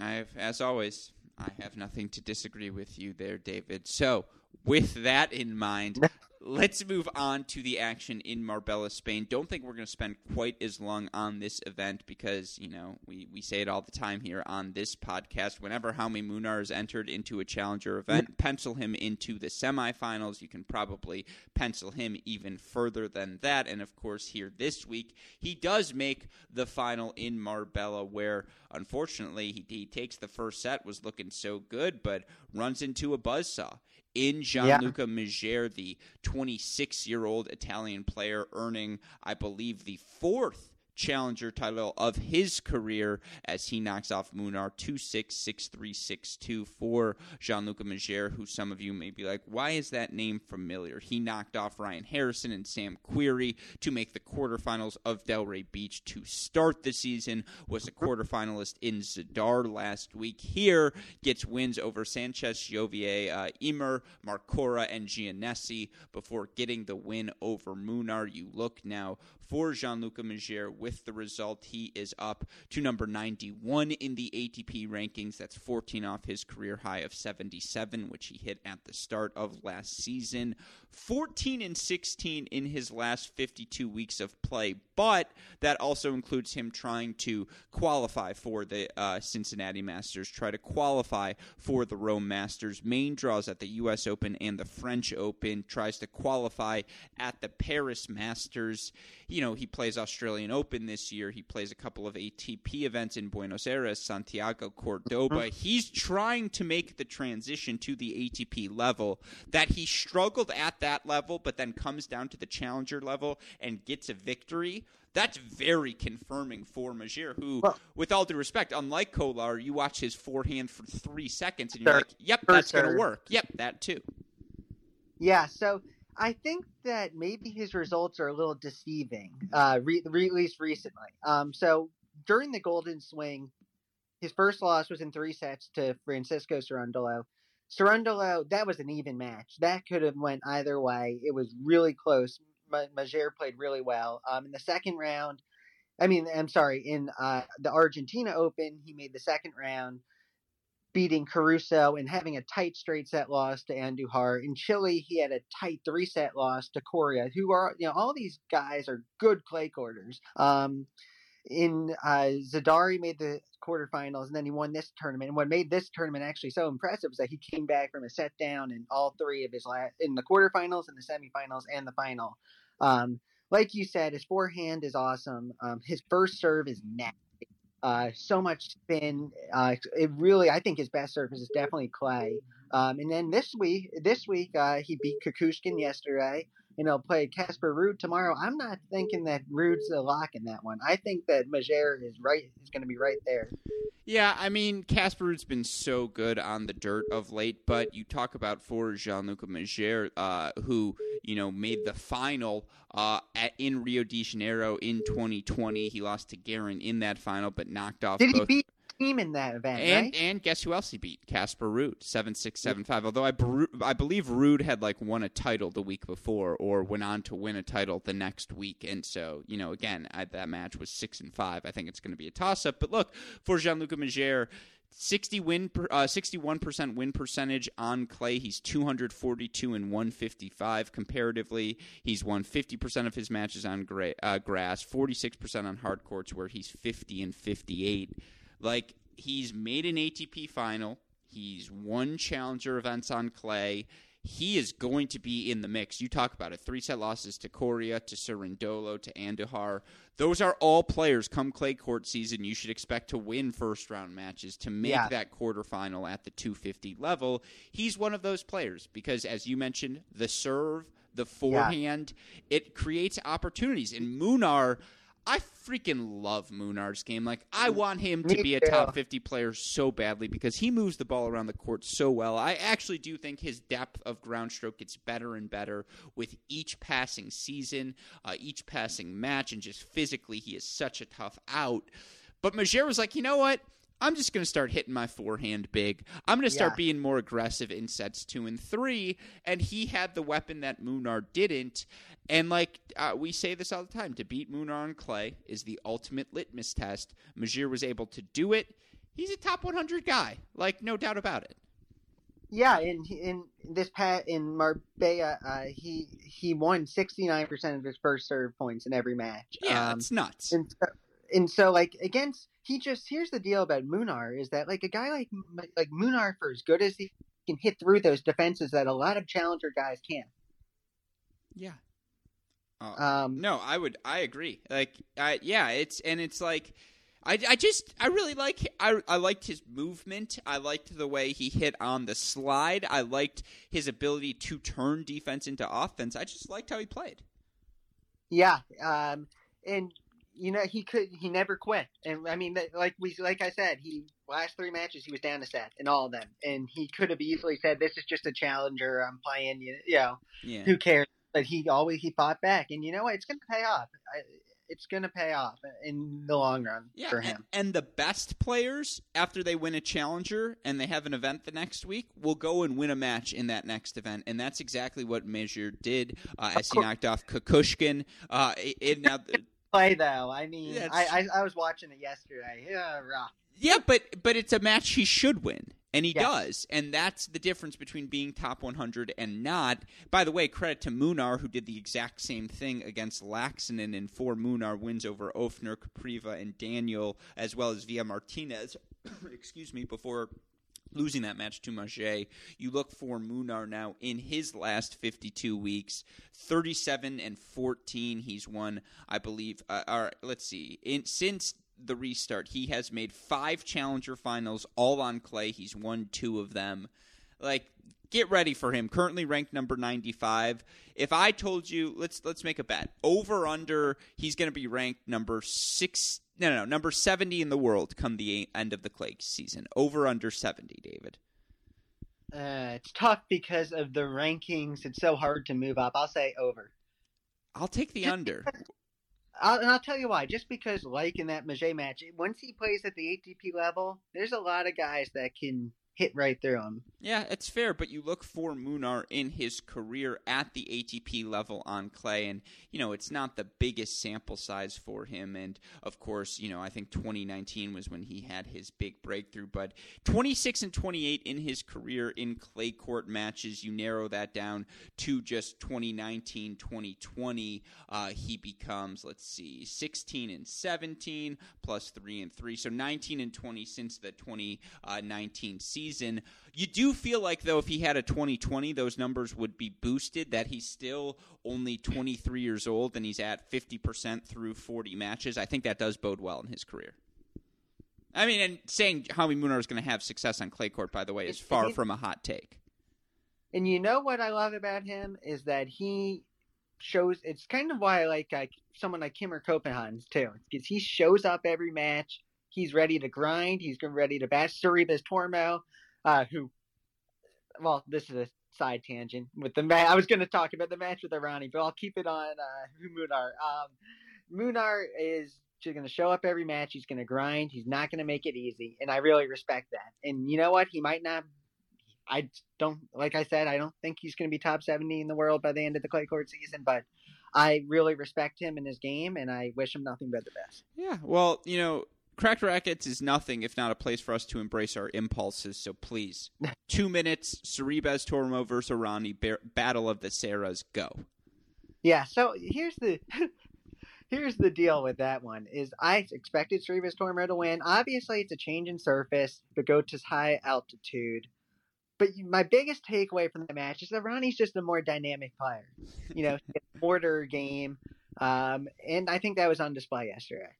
I've as always, I have nothing to disagree with you there, David. So with that in mind, let's move on to the action in Marbella, Spain. Don't think we're going to spend quite as long on this event because, you know, we, we say it all the time here on this podcast. Whenever Jaume Munar is entered into a challenger event, pencil him into the semifinals. You can probably pencil him even further than that. And of course, here this week, he does make the final in Marbella, where unfortunately he, he takes the first set, was looking so good, but runs into a buzzsaw in Gianluca yeah. Mager, the 26 year old Italian player, earning, I believe, the fourth challenger title of his career as he knocks off Munar 2 6 6 3 6 2 for Gianluca Mager, who some of you may be like, why is that name familiar? He knocked off Ryan Harrison and Sam Querrey to make the quarterfinals of Delray Beach to start the season, was a quarterfinalist in Zadar last week. Here gets wins over Sanchez, Jover, uh, Ymer, Marcora, and Giannessi before getting the win over Munar. You look now for Gianluca Mager with the result. He is up to number 91 in the ATP rankings. That's 14 off his career high of 77, which he hit at the start of last season. 14 and 16 in his last 52 weeks of play, but that also includes him trying to qualify for the uh, Cincinnati Masters, try to qualify for the Rome Masters. Main draws at the U.S. Open and the French Open, tries to qualify at the Paris Masters. You know, he plays Australian Open this year. He plays a couple of ATP events in Buenos Aires, Santiago, Cordoba. Mm-hmm. He's trying to make the transition to the ATP level that he struggled at that level, but then comes down to the challenger level and gets a victory. That's very confirming for Mager, who, with all due respect, unlike Kolar, you watch his forehand for three seconds and you're like, yep, that's going to work. Yep, that too. Yeah, so I think that maybe his results are a little deceiving, uh, re- re- at least recently. Um, so during the Golden Swing, his first loss was in three sets to Francisco Cerundolo. Cerundolo, that was an even match. That could have went either way. It was really close. Mager played really well. Um, in the second round, I mean, I'm sorry, in uh, the Argentina Open, he made the second round, beating Caruso and having a tight straight set loss to Andujar. In Chile, he had a tight three set loss to Coria, who are, you know, all these guys are good clay quarters. Um, in uh, Zardari made the quarterfinals and then he won this tournament. And what made this tournament actually so impressive was that he came back from a set down in all three of his last in the quarterfinals and the semifinals and the final. Um, like you said, his forehand is awesome. Um, his first serve is nasty. Uh, so much spin. Uh, it really, I think his best surface is definitely clay. Um, and then this week, this week uh, he beat Kukushkin yesterday you know, play Casper Ruud tomorrow. I'm not thinking that Ruud's a lock in that one. I think that Mager is right is going to be right there. Yeah, I mean, Casper Ruud's been so good on the dirt of late, but you talk about for Gianluca Mager, uh, who you know made the final uh, at, in Rio de Janeiro in 2020. He lost to Garin in that final, but knocked off. Did both... he beat team in that event, and right? and guess who else he beat? Casper Ruud, seven six seven five. Although I I believe Ruud had like won a title the week before, or went on to win a title the next week, and so you know again I, that match was six and five. I think it's going to be a toss up. But look for Gianluca Mager. 60 win uh, 61% win percentage on clay he's 242 and 155 comparatively he's won 50% of his matches on gra- uh, grass 46% on hard courts where he's 50 and 58 like he's made an ATP final. He's won challenger events on clay. He is going to be in the mix. You talk about it. Three set losses to Coria, to Cerundolo, to Andujar. Those are all players come clay court season. You should expect to win first round matches to make Yeah. that quarterfinal at the 250 level. He's one of those players because, as you mentioned, the serve, the forehand, it creates opportunities. And Munar, I freaking love Munar's game. Like I want him to be a top 50 player so badly because he moves the ball around the court so well. I actually do think his depth of ground stroke gets better and better with each passing season, uh, each passing match, and just physically he is such a tough out. But Mager was like, you know what? I'm just going to start hitting my forehand big. I'm going to start Yeah. being more aggressive in sets two and three. And he had the weapon that Munar didn't. And like uh, we say this all the time, to beat Munar on clay is the ultimate litmus test. Mager was able to do it. He's a top 100 guy, like no doubt about it. Yeah, in in this pat in Marbella, uh, he he won sixty nine percent of his first serve points in every match. Yeah, Um, it's nuts. and so, and so like against he just here's the deal about Munar is that like a guy like like Munar for as good as he can hit through those defenses that a lot of challenger guys can't. yeah. Uh, Um, No, I would. I agree. Like, I yeah, it's and it's like, I, I just I really like I I liked his movement. I liked the way he hit on the slide. I liked his ability to turn defense into offense. I just liked how he played. Yeah, um, and you know he could he never quit, and I mean like we like I said he last three matches he was down a set in all of them, and he could have easily said this is just a challenger I'm playing you you know Yeah. who cares, but he always he fought back, and you know what it's gonna pay off. I, it's gonna pay off in the long run Yeah, for and, him. and the best players, after they win a challenger and they have an event the next week, will go and win a match in that next event, and that's exactly what Mager did uh, as he knocked off Kukushkin. Uh, it, it now, Play though, I mean, Yeah, I, I I was watching it yesterday. Yeah, rough. Yeah, but but it's a match he should win, and he Yes. does, and that's the difference between being top 100 and not. By the way, credit to Munar who did the exact same thing against Laaksonen in four Munar wins over Ofner, Kopriva, and Daniel, as well as Vilella Martinez. excuse me, before losing that match to Mager. You look for Munar now in his last 52 weeks, 37 and 14. He's won, I believe. Uh, or let's see, in since the restart, he has made five challenger finals, all on clay. He's won two of them. Like, get ready for him. Currently ranked number 95. If I told you, let's let's make a bet. Over under, he's going to be ranked number six. No, no, no, number 70 in the world come the end of the clay season. Over under 70, David. Uh, it's tough because of the rankings. It's so hard to move up. I'll say over. I'll take the under. I'll, and I'll tell you why. Just because, like in that Mager match, once he plays at the ATP level, there's a lot of guys that can hit right through him. Yeah, it's fair, but you look for Munar in his career at the ATP level on clay, and you know it's not the biggest sample size for him. And of course, you know I think 2019 was when he had his big breakthrough. But 26 and 28 in his career in clay court matches, you narrow that down to just 2019, 2020. Uh, he becomes let's see, 16 and 17 plus three and three, so 19 and 20 since the 2019 season. You do feel like though if he had a 2020 those numbers would be boosted that he's still only 23 years old and he's at 50% through 40 matches. I think that does bode well in his career. I mean, and saying Howie Munar is going to have success on clay court, by the way, is far from a hot take. And you know what I love about him is that he shows. It's kind of why I like, like someone like Kimmer Coppejans too, because he shows up every match. He's ready to grind. He's ready to bash Sorribes Tormo uh, who, well, this is a side tangent with the match. I was going to talk about the match with Errani, but I'll keep it on uh, Munar. Um, Munar is just going to show up every match. He's going to grind. He's not going to make it easy, and I really respect that. And you know what? He might not. I don't like I said. I don't think he's going to be top seventy in the world by the end of the clay court season, but I really respect him and his game, and I wish him nothing but the best. Yeah, well, you know, Cracked Racquets is nothing if not a place for us to embrace our impulses. So please, two minutes, Sorribes Tormo versus Errani, Battle of the Saras, go. Yeah. So here's the here's the deal with that one is I expected Sorribes Tormo to win. Obviously, it's a change in surface, but go to high altitude. But my biggest takeaway from the match is that Ronnie's just a more dynamic player. You know, order game, um, and I think that was on display yesterday.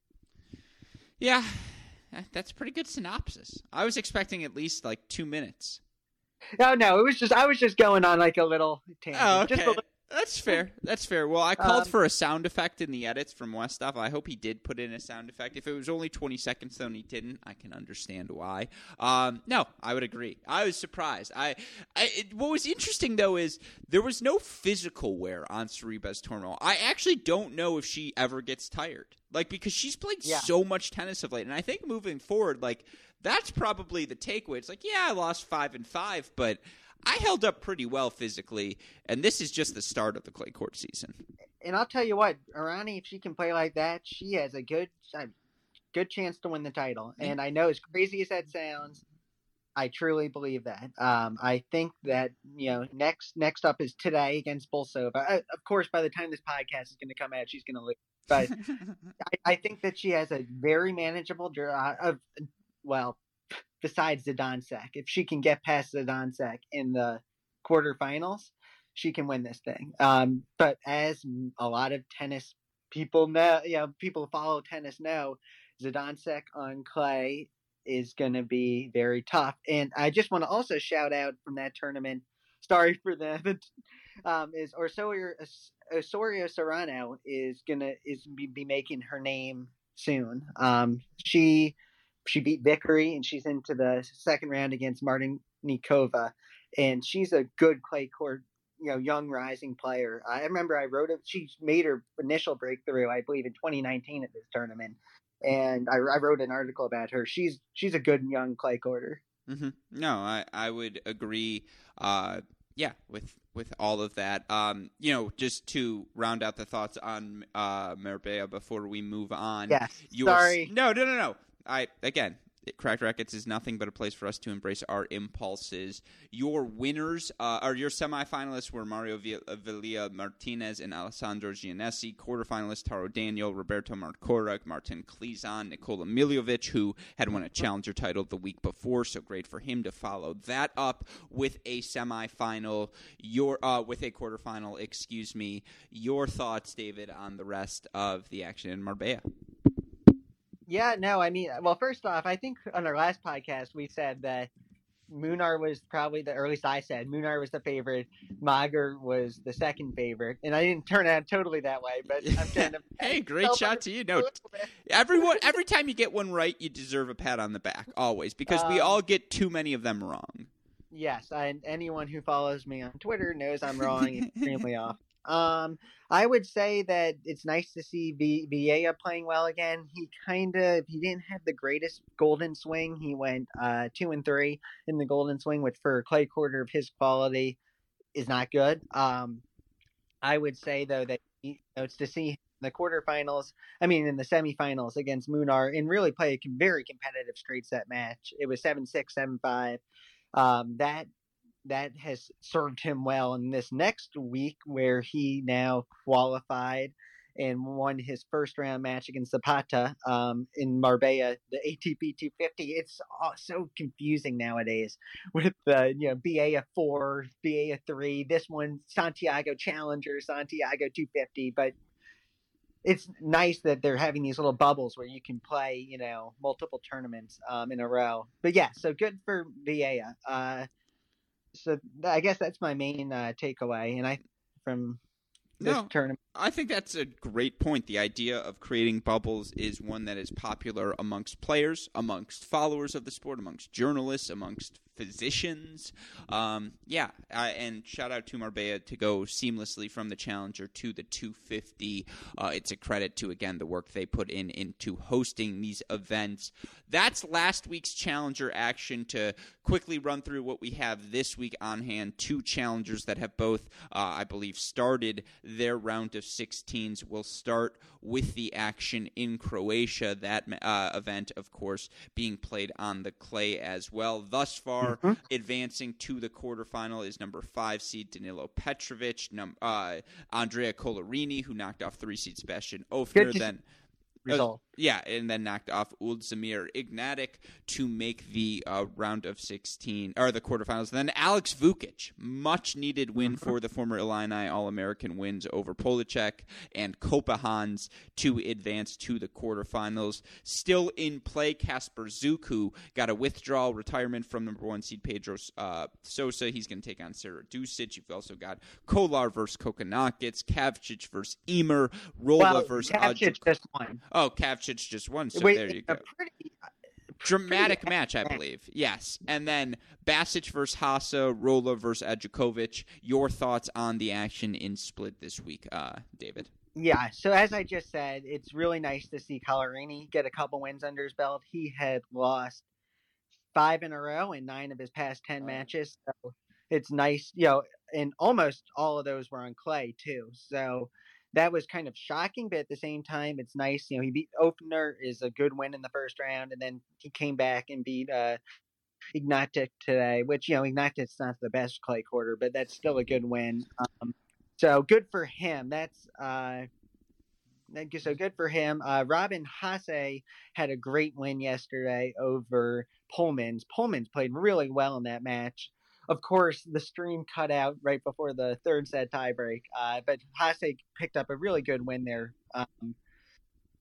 Yeah, that's a pretty good synopsis. I was expecting at least like two minutes. No, no, it was just I was just going on like a little tangent. Oh, okay. Little... That's fair. That's fair. Well, I called um, for a sound effect in the edits from Westhoff. I hope he did put in a sound effect. If it was only 20 seconds though and he didn't, I can understand why. Um, no, I would agree. I was surprised. I, I it, what was interesting though is there was no physical wear on Sorribes Tormo. I actually don't know if she ever gets tired. Like because she's played yeah. so much tennis of late, and I think moving forward, like that's probably the takeaway. It's like, yeah, I lost five and five, but I held up pretty well physically, and this is just the start of the clay court season. And I'll tell you what, Errani, if she can play like that, she has a good, a good chance to win the title. And I know, as crazy as that sounds, I truly believe that. Um, I think that you know next next up is today against Bolsova. Uh, of course, by the time this podcast is going to come out, she's going to lose. But I, I, think that she has a very manageable draw. Of well, besides Zidansek. If she can get past Zidansek in the quarterfinals, she can win this thing. Um, but as a lot of tennis people know, you know, people follow tennis know, Zidansek on clay is going to be very tough. And I just want to also shout out from that tournament. Sorry for the um, is Osorio Osorio Serrano is gonna is be, be making her name soon. Um, she she beat Vickery and she's into the second round against Martin Nikova, and she's a good clay court, you know, young rising player. I remember I wrote it. She made her initial breakthrough, I believe, in 2019 at this tournament, and I, I wrote an article about her. She's she's a good young clay courter. Mm-hmm. No, I I would agree. Uh, yeah, with with all of that. Um, you know, just to round out the thoughts on uh, Marbella before we move on. Yes. Sorry. No, no, no, no. I again, Cracked Racquets is nothing but a place for us to embrace our impulses. Your winners, uh, or your semifinalists, were Mario Vilella Martinez and Alessandro Giannessi. Quarterfinalists, Taro Daniel, Roberto Marcora, Martin Klizan, Nikola Milojevic, who had won a challenger title the week before, so great for him to follow that up with a semifinal. Your uh, with a quarterfinal, excuse me. Your thoughts, David, on the rest of the action in Marbella? Yeah, no, I mean, well, first off, I think on our last podcast we said that Munar was probably the, or at least I said Munar was the favorite, Mager was the second favorite, and I didn't turn out totally that way. But I'm kind of hey, great shot to you. No, everyone, every time you get one right, you deserve a pat on the back, always, because um, we all get too many of them wrong. Yes, and anyone who follows me on Twitter knows I'm wrong extremely often. Um, I would say that it's nice to see v- Vilella playing well again. He kind of he didn't have the greatest golden swing. He went uh, two and three in the golden swing, which for a clay quarter of his quality is not good. Um, I would say though that you know, it's to see the quarterfinals, I mean, in the semifinals against Munar and really play a very competitive straight set match. It was 7 6, 7 5. Um, that that has served him well in this next week where he now qualified and won his first round match against Zapata um, in Marbella, the ATP 250. It's so confusing nowadays with the you know BA four, BA three. This one Santiago Challenger, Santiago 250, but it's nice that they're having these little bubbles where you can play, you know, multiple tournaments um, in a row. But yeah, so good for Vilella. Uh, so I guess that's my main uh, takeaway, and I from this no, tournament. I think that's a great point. The idea of creating bubbles is one that is popular amongst players, amongst followers of the sport, amongst journalists, amongst physicians. Um, yeah, uh, and shout out to Marbella to go seamlessly from the Challenger to the 250. Uh, it's a credit to again the work they put in into hosting these events. That's last week's Challenger action. To quickly run through what we have this week on hand, two challengers that have both, uh, I believe, started their round of 16s. We'll start with the action in Croatia. That uh, event, of course, being played on the clay as well. Thus far. Mm-hmm. Advancing to the quarterfinal is number five seed Danilo Petrovic, num- uh, Andrea Collarini, who knocked off three seed Sebastian Ofner. Then Uh, yeah, and then knocked off Uladzimir Ignatik to make the uh, round of 16 or the quarterfinals. And then Alex Vukic, much needed win mm-hmm. for the former Illini All American wins over Polacek and Coppejans to advance to the quarterfinals. Still in play, Casper Zuku got a withdrawal retirement from number one seed Pedro uh, Sousa. He's going to take on Serdarusic. You've also got Kolar versus Kokkinakis, Kavcic versus Ymer, Rola well, versus Kavcic just won. Oh, Kavcic just won, so Wait, there you go. Pretty, uh, Dramatic pretty match, I believe. Yes. And then Basic versus Haase, Rola versus Ajdukovic. Your thoughts on the action in Split this week, uh, David? Yeah, so as I just said, it's really nice to see Collarini get a couple wins under his belt. He had lost five in a row in nine of his past 10 matches. So it's nice, you know, and almost all of those were on clay, too. So that was kind of shocking, but at the same time, it's nice. You know, he beat Ofner is a good win in the first round, and then he came back and beat uh, Ignatik today, which you know Ignatik's not the best clay quarter, but that's still a good win. Um, so good for him. That's uh, so good for him. Uh, Robin Haase had a great win yesterday over Polmans. Polmans played really well in that match of course, the stream cut out right before the third set tiebreak. Uh, but Haase picked up a really good win there. Um,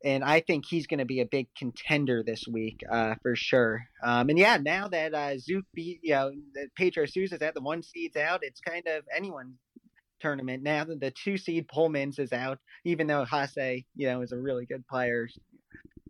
and I think he's going to be a big contender this week uh, for sure. Um, and yeah, now that uh, Zuk beat, you know, Pedro Sousa's at the one seeds out, it's kind of anyone's tournament. Now that the two seed Polmans is out, even though Haase, you know, is a really good player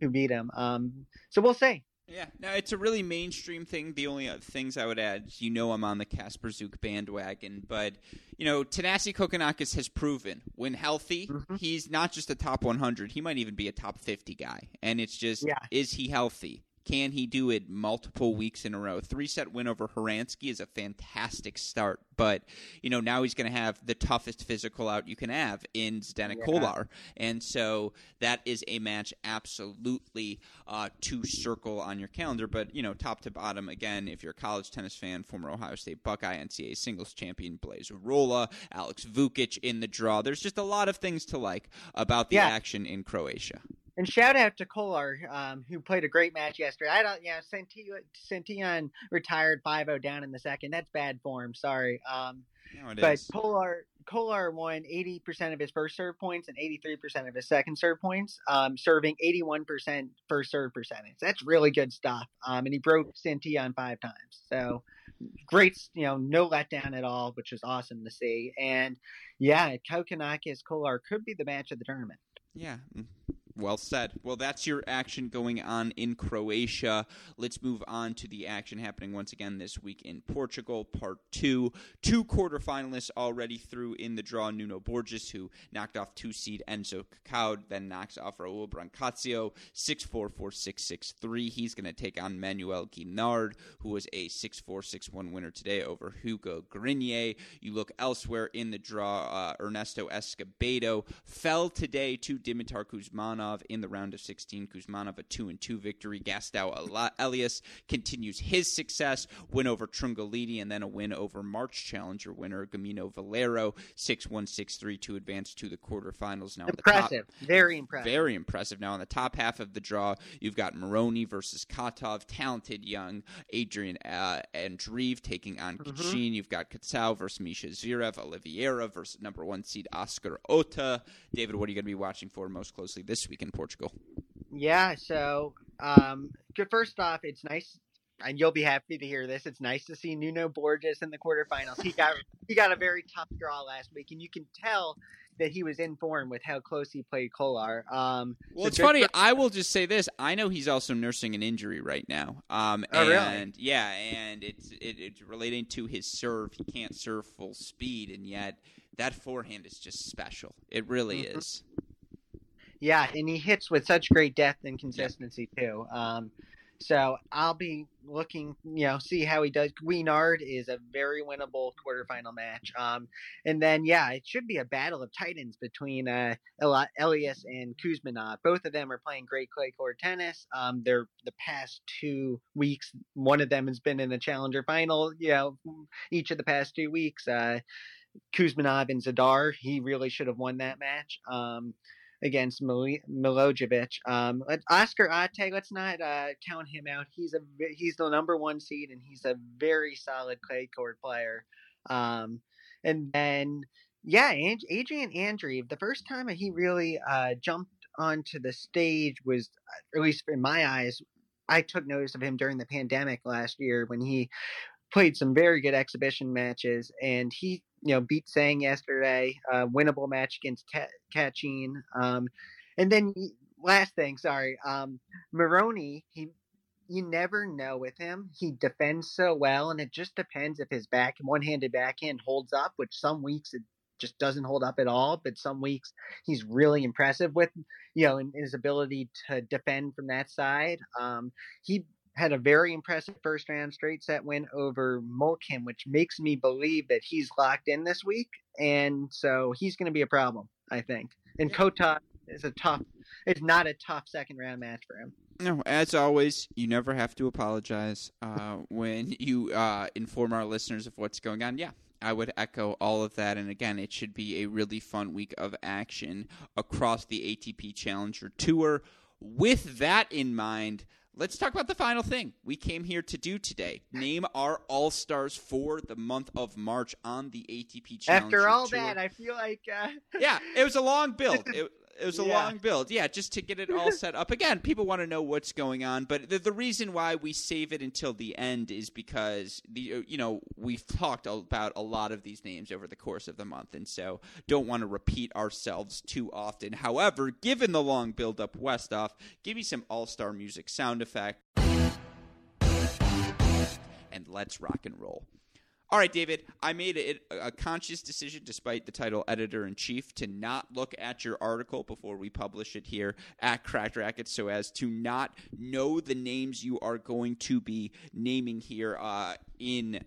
who beat him. Um, so we'll see. Yeah, no, it's a really mainstream thing. The only things I would add, you know, I'm on the Casper Zuk bandwagon, but you know, Thanasi Kokkinakis has proven when healthy, mm-hmm. he's not just a top 100. He might even be a top 50 guy. And it's just, yeah. is he healthy? Can he do it multiple weeks in a row? Three set win over Horansky is a fantastic start, but you know now he's going to have the toughest physical out you can have in Zdenek yeah. Kolar, and so that is a match absolutely uh, to circle on your calendar. But you know, top to bottom, again, if you're a college tennis fan, former Ohio State Buckeye, NCAA singles champion Blaz Rola, Alex Vukic in the draw. There's just a lot of things to like about the yeah. action in Croatia. And shout out to Kolar, um, who played a great match yesterday. I don't, yeah, Santillan retired 5-0 down in the second. That's bad form. Sorry. Um, no, but is. Kolar, Kolar won 80% of his first serve points and 83% of his second serve points, um, serving 81% first serve percentage. That's really good stuff. Um, and he broke Santillan five times. So great, you know, no letdown at all, which is awesome to see. And yeah, Kokkinakis Kolar could be the match of the tournament. Yeah, mm, Well said. Well, that's your action going on in Croatia. Let's move on to the action happening once again this week in Portugal, part two. Two quarterfinalists already through in the draw. Nuno Borges, who knocked off two seed Enzo Couacaud, then knocks off Raul Brancaccio, 6 4 4 6 6 3. He's going to take on Manuel Guinard, who was a 6 4 6 1 winner today over Hugo Grenier. You look elsewhere in the draw, uh, Ernesto Escobedo fell today to Dimitar Kuzmanov in the round of 16. Kuzmanov a 2 and 2 victory. Gastão Elias continues his success, win over Trungelliti, and then a win over March Challenger winner Gimeno Valero, 6 1 6 3 to advance to the quarterfinals. Now, impressive. Top, very impressive. Very impressive. Now, on the top half of the draw, you've got Moroni versus Katov, talented young Adrian uh, Andreev taking on mm-hmm. Kachin. You've got Katsau versus Misha Zverev, Oliveira versus number one seed Oscar Otte. David, what are you going to be watching for most closely this week in Portugal? Yeah, so um, first off, it's nice, and you'll be happy to hear this. It's nice to see Nuno Borges in the quarterfinals. He got he got a very tough draw last week, and you can tell that he was in form with how close he played Kolar. Um, well, so it's funny. I will just say this: I know he's also nursing an injury right now. Um, oh, and really? yeah, and it's it, it's relating to his serve. He can't serve full speed, and yet that forehand is just special. It really mm-hmm. is. Yeah, and he hits with such great depth and consistency yep. too. Um, so I'll be looking, you know, see how he does. Guinard is a very winnable quarterfinal match. Um, and then yeah, it should be a battle of titans between uh, Elias and Kuzmanov. Both of them are playing great clay court tennis. Um, they're the past two weeks. One of them has been in the challenger final. You know, each of the past two weeks. Uh, Kuzmanov and Zadar, he really should have won that match. Um, against Mil- Milojevic. Um, Oscar Otte, let's not uh, count him out. He's a he's the number one seed, and he's a very solid clay court player. Um, and then yeah, Adrian Andreev. The first time he really uh, jumped onto the stage was, at least in my eyes, I took notice of him during the pandemic last year when he played some very good exhibition matches, and he you know beat Sang yesterday, uh, winnable match against Kachin. Um, and then last thing, sorry, um, Moroni. He you never know with him. He defends so well, and it just depends if his back one-handed backhand holds up, which some weeks it just doesn't hold up at all. But some weeks he's really impressive with, you know, in his ability to defend from that side. Um, he had a very impressive first round straight set win over Molcan, which makes me believe that he's locked in this week, and so he's going to be a problem, I think. And Kota is a tough. It's not a tough second round match for him. No, as always, you never have to apologize uh, when you uh, inform our listeners of what's going on. Yeah, I would echo all of that. And again, it should be a really fun week of action across the ATP Challenger Tour. With that in mind, let's talk about the final thing we came here to do today. Name our All Stars for the month of March on the ATP Challenger. After all Tour. that, I feel like uh... yeah, it was a long build. It, it was a yeah. long build. Yeah, just to get it all set up. Again, people want to know what's going on, but the, the, reason why we save it until the end is because the uh, you know we've talked about a lot of these names over the course of the month, and so don't want to repeat ourselves too often. However, given the long build up, Westoff, give me some all star music sound effect, and let's rock and roll. All right, David, I made a, a conscious decision, despite the title editor in chief, to not look at your article before we publish it here at Cracked Racquets so as to not know the names you are going to be naming here uh, in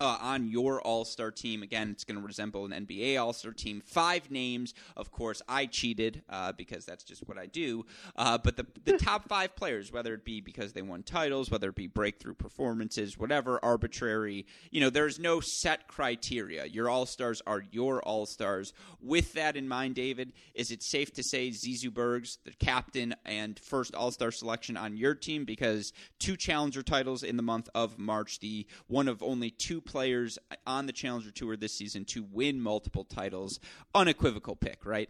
uh, on your All Star team. Again, it's going to resemble an NBA All Star team. Five names. Of course, I cheated uh, because that's just what I do. Uh, but the, the top five players, whether it be because they won titles, whether it be breakthrough performances, whatever, arbitrary, you know, there's no set criteria. Your All Stars are your All Stars. With that in mind, David, is it safe to say Zizou Bergs, the captain and first All Star selection on your team, because two challenger titles in the month of March, the one of only two players on the Challenger Tour this season to win multiple titles. Unequivocal pick, right?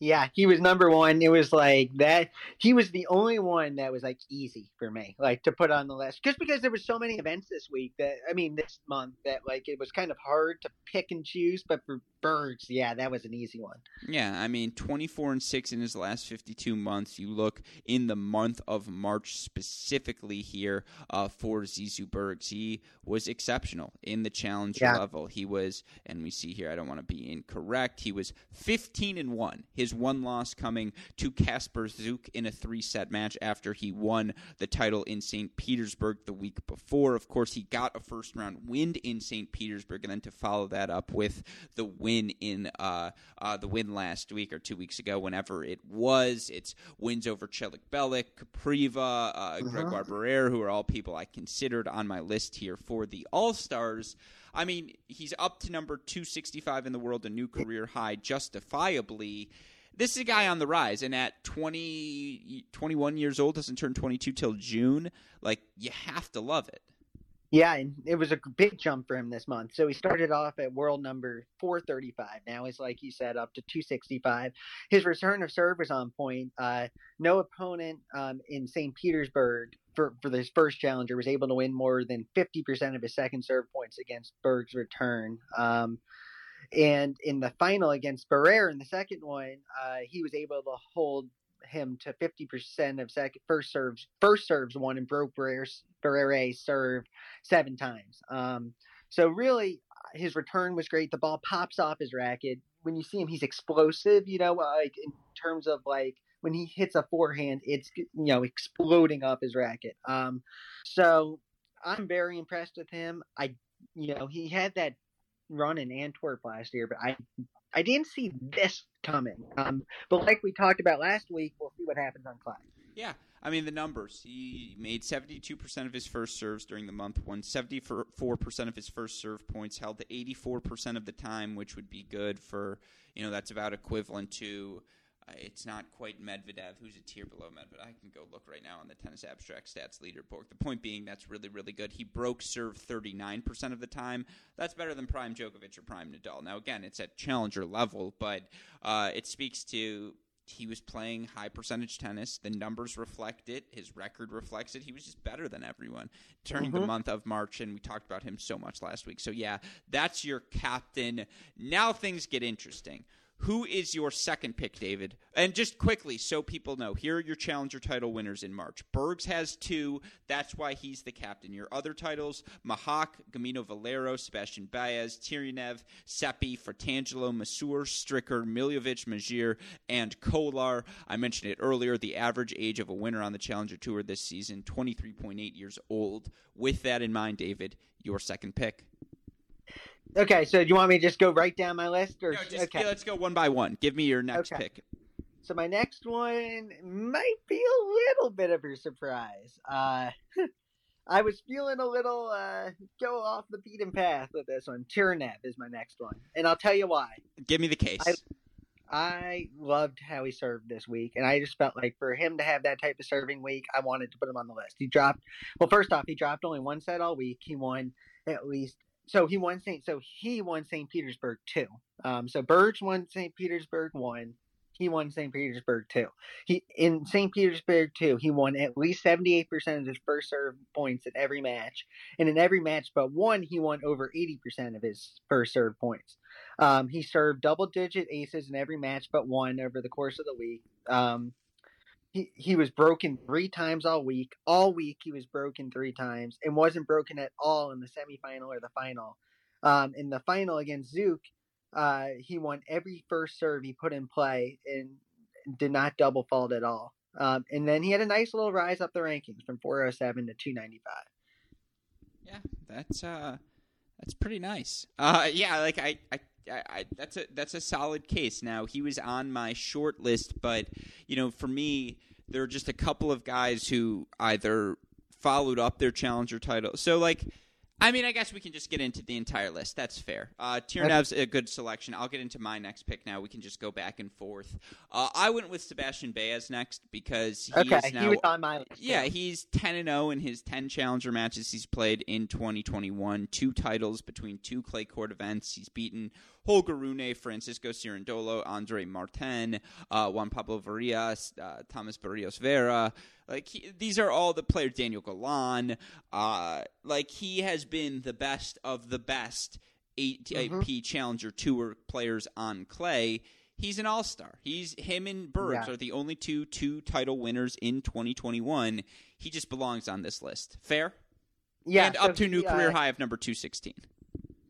Yeah, he was number one. It was like that. He was the only one that was like easy for me, like to put on the list, just because there was so many events this week that I mean this month that like it was kind of hard to pick and choose. But for Bergs, yeah, that was an easy one. Yeah, I mean, 24 and 6 in his last 52 months. You look in the month of March specifically here uh, for Zizou Bergs. He was exceptional in the challenger Yeah. level. He was, and we see here, I don't want to be incorrect, he was 15 and 1. His one loss coming to Casper Zuk in a three set match after he won the title in St. Petersburg the week before. Of course, he got a first round win in St. Petersburg, and then to follow that up with the win in uh, uh, the win last week or two weeks ago, whenever it was. It's wins over Chelik Belik, Kopriva, uh, Gregoire Barrere, who are all people I considered on my list here for the All Stars. I mean, he's up to number 265 in the world, a new career high, justifiably. This is a guy on the rise, and at 20, 21 years old, doesn't turn 22 till June. Like, you have to love it. Yeah, and it was a big jump for him this month. So he started off at world number 435. Now he's, like you said, up to 265. His return of serve was on point. Uh, no opponent um, in St. Petersburg for, for this first challenger was able to win more than 50% of his second serve points against Berg's return. Um, and in the final against Barrere in the second one, uh, he was able to hold him to 50% of second first serves first serves one and broke Barrere's, Barrere's serve seven times. Um, so really, his return was great. The ball pops off his racket. When you see him, he's explosive. You know, like in terms of like when he hits a forehand, it's you know exploding off his racket. Um, so I'm very impressed with him. I, you know, he had that run in Antwerp last year, but I, I didn't see this coming. Um, but like we talked about last week, we'll see what happens on Clyde. Yeah, I mean the numbers. He made 72% of his first serves during the month, won 74% of his first serve points, held to 84% of the time, which would be good for, you know, that's about equivalent to it's not quite Medvedev, who's a tier below Medvedev. I can go look right now on the tennis abstract stats leaderboard. The point being, that's really, really good. He broke serve 39% of the time. That's better than Prime Djokovic or Prime Nadal. Now, again, it's at challenger level, but uh, it speaks to he was playing high percentage tennis. The numbers reflect it. His record reflects it. He was just better than everyone during the Mhm. month of March, and we talked about him so much last week. So, yeah, that's your captain. Now things get interesting. Who is your second pick, David? And just quickly, so people know, here are your challenger title winners in March. Bergs has two. That's why he's the captain. Your other titles Machac, Gimeno Valero, Sebastian Baez, Tyurnev, Seppi, Fratangelo, Masur, Stricker, Milojevic, Mager, and Kolar. I mentioned it earlier. The average age of a winner on the Challenger Tour this season, 23.8 years old. With that in mind, David, your second pick. Okay, so do you want me to just go right down my list, or No, just, okay? yeah, let's go one by one. Give me your next Okay. pick. So my next one might be a little bit of a surprise. Uh, I was feeling a little uh, go off the beaten path with this one. Tyurnev is my next one, and I'll tell you why. Give me the case. I- I loved how he served this week, and I just felt like for him to have that type of serving week, I wanted to put him on the list. He dropped, well, first off, he dropped only one set all week. He won at least, so he won Saint, so he won St. Petersburg too. Um, so Burge won St. Petersburg one. He won St. Petersburg two. He in St. Petersburg two. He won at least seventy eight percent of his first serve points in every match, and in every match but one, he won over eighty percent of his first serve points. Um, he served double digit aces in every match but one over the course of the week. Um, he, he was broken three times all week. All week he was broken three times and wasn't broken at all in the semifinal or the final. Um, in the final against Zuk, uh, he won every first serve he put in play and did not double fault at all. Um, and then he had a nice little rise up the rankings from 407 to 295. Yeah, that's uh, that's pretty nice. Uh, yeah, like I, I, I, I, that's a that's a solid case. Now he was on my short list, but you know, for me, there are just a couple of guys who either followed up their challenger title. So like. I mean, I guess we can just get into the entire list. That's fair. Uh, Tyurnev's a good selection. I'll get into my next pick now. We can just go back and forth. Uh, I went with Sebastian Baez next because he Okay, is now he was on my list. yeah, he's 10 and 0 in his 10 challenger matches he's played in 2021. Two titles between two clay court events. He's beaten Holger Rune, Francisco Cerundolo, Andre Martin, uh, Juan Pablo Varillas, uh, Thomas Barrios Vera. Like he, these are all the players. Daniel Galan. Uh, like he has been the best of the best ATP mm-hmm. Challenger Tour players on clay. He's an all star. He's him and Bergs yeah. are the only two two title winners in 2021. He just belongs on this list. Fair. Yeah, and so up to a new career uh, high of number 216.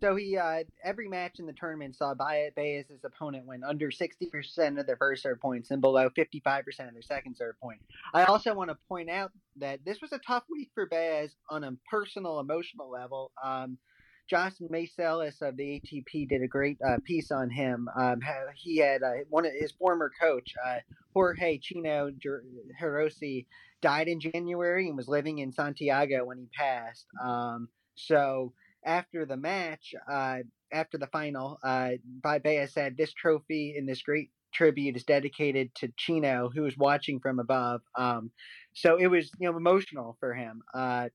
So he uh, every match in the tournament saw Baez's opponent win under 60% of their first serve points and below 55% of their second serve point. I also want to point out that this was a tough week for Baez on a personal, emotional level. Um, Josh Meiselas of the ATP did a great uh, piece on him. Um, he had uh, one of his former coach, uh, Jorge Chino Hiroshi, died in January and was living in Santiago when he passed. Um, so after the match, uh, after the final, uh, Baez said, "This trophy and this great tribute is dedicated to Chino, who was watching from above." Um, so it was, you know, emotional for him, uh,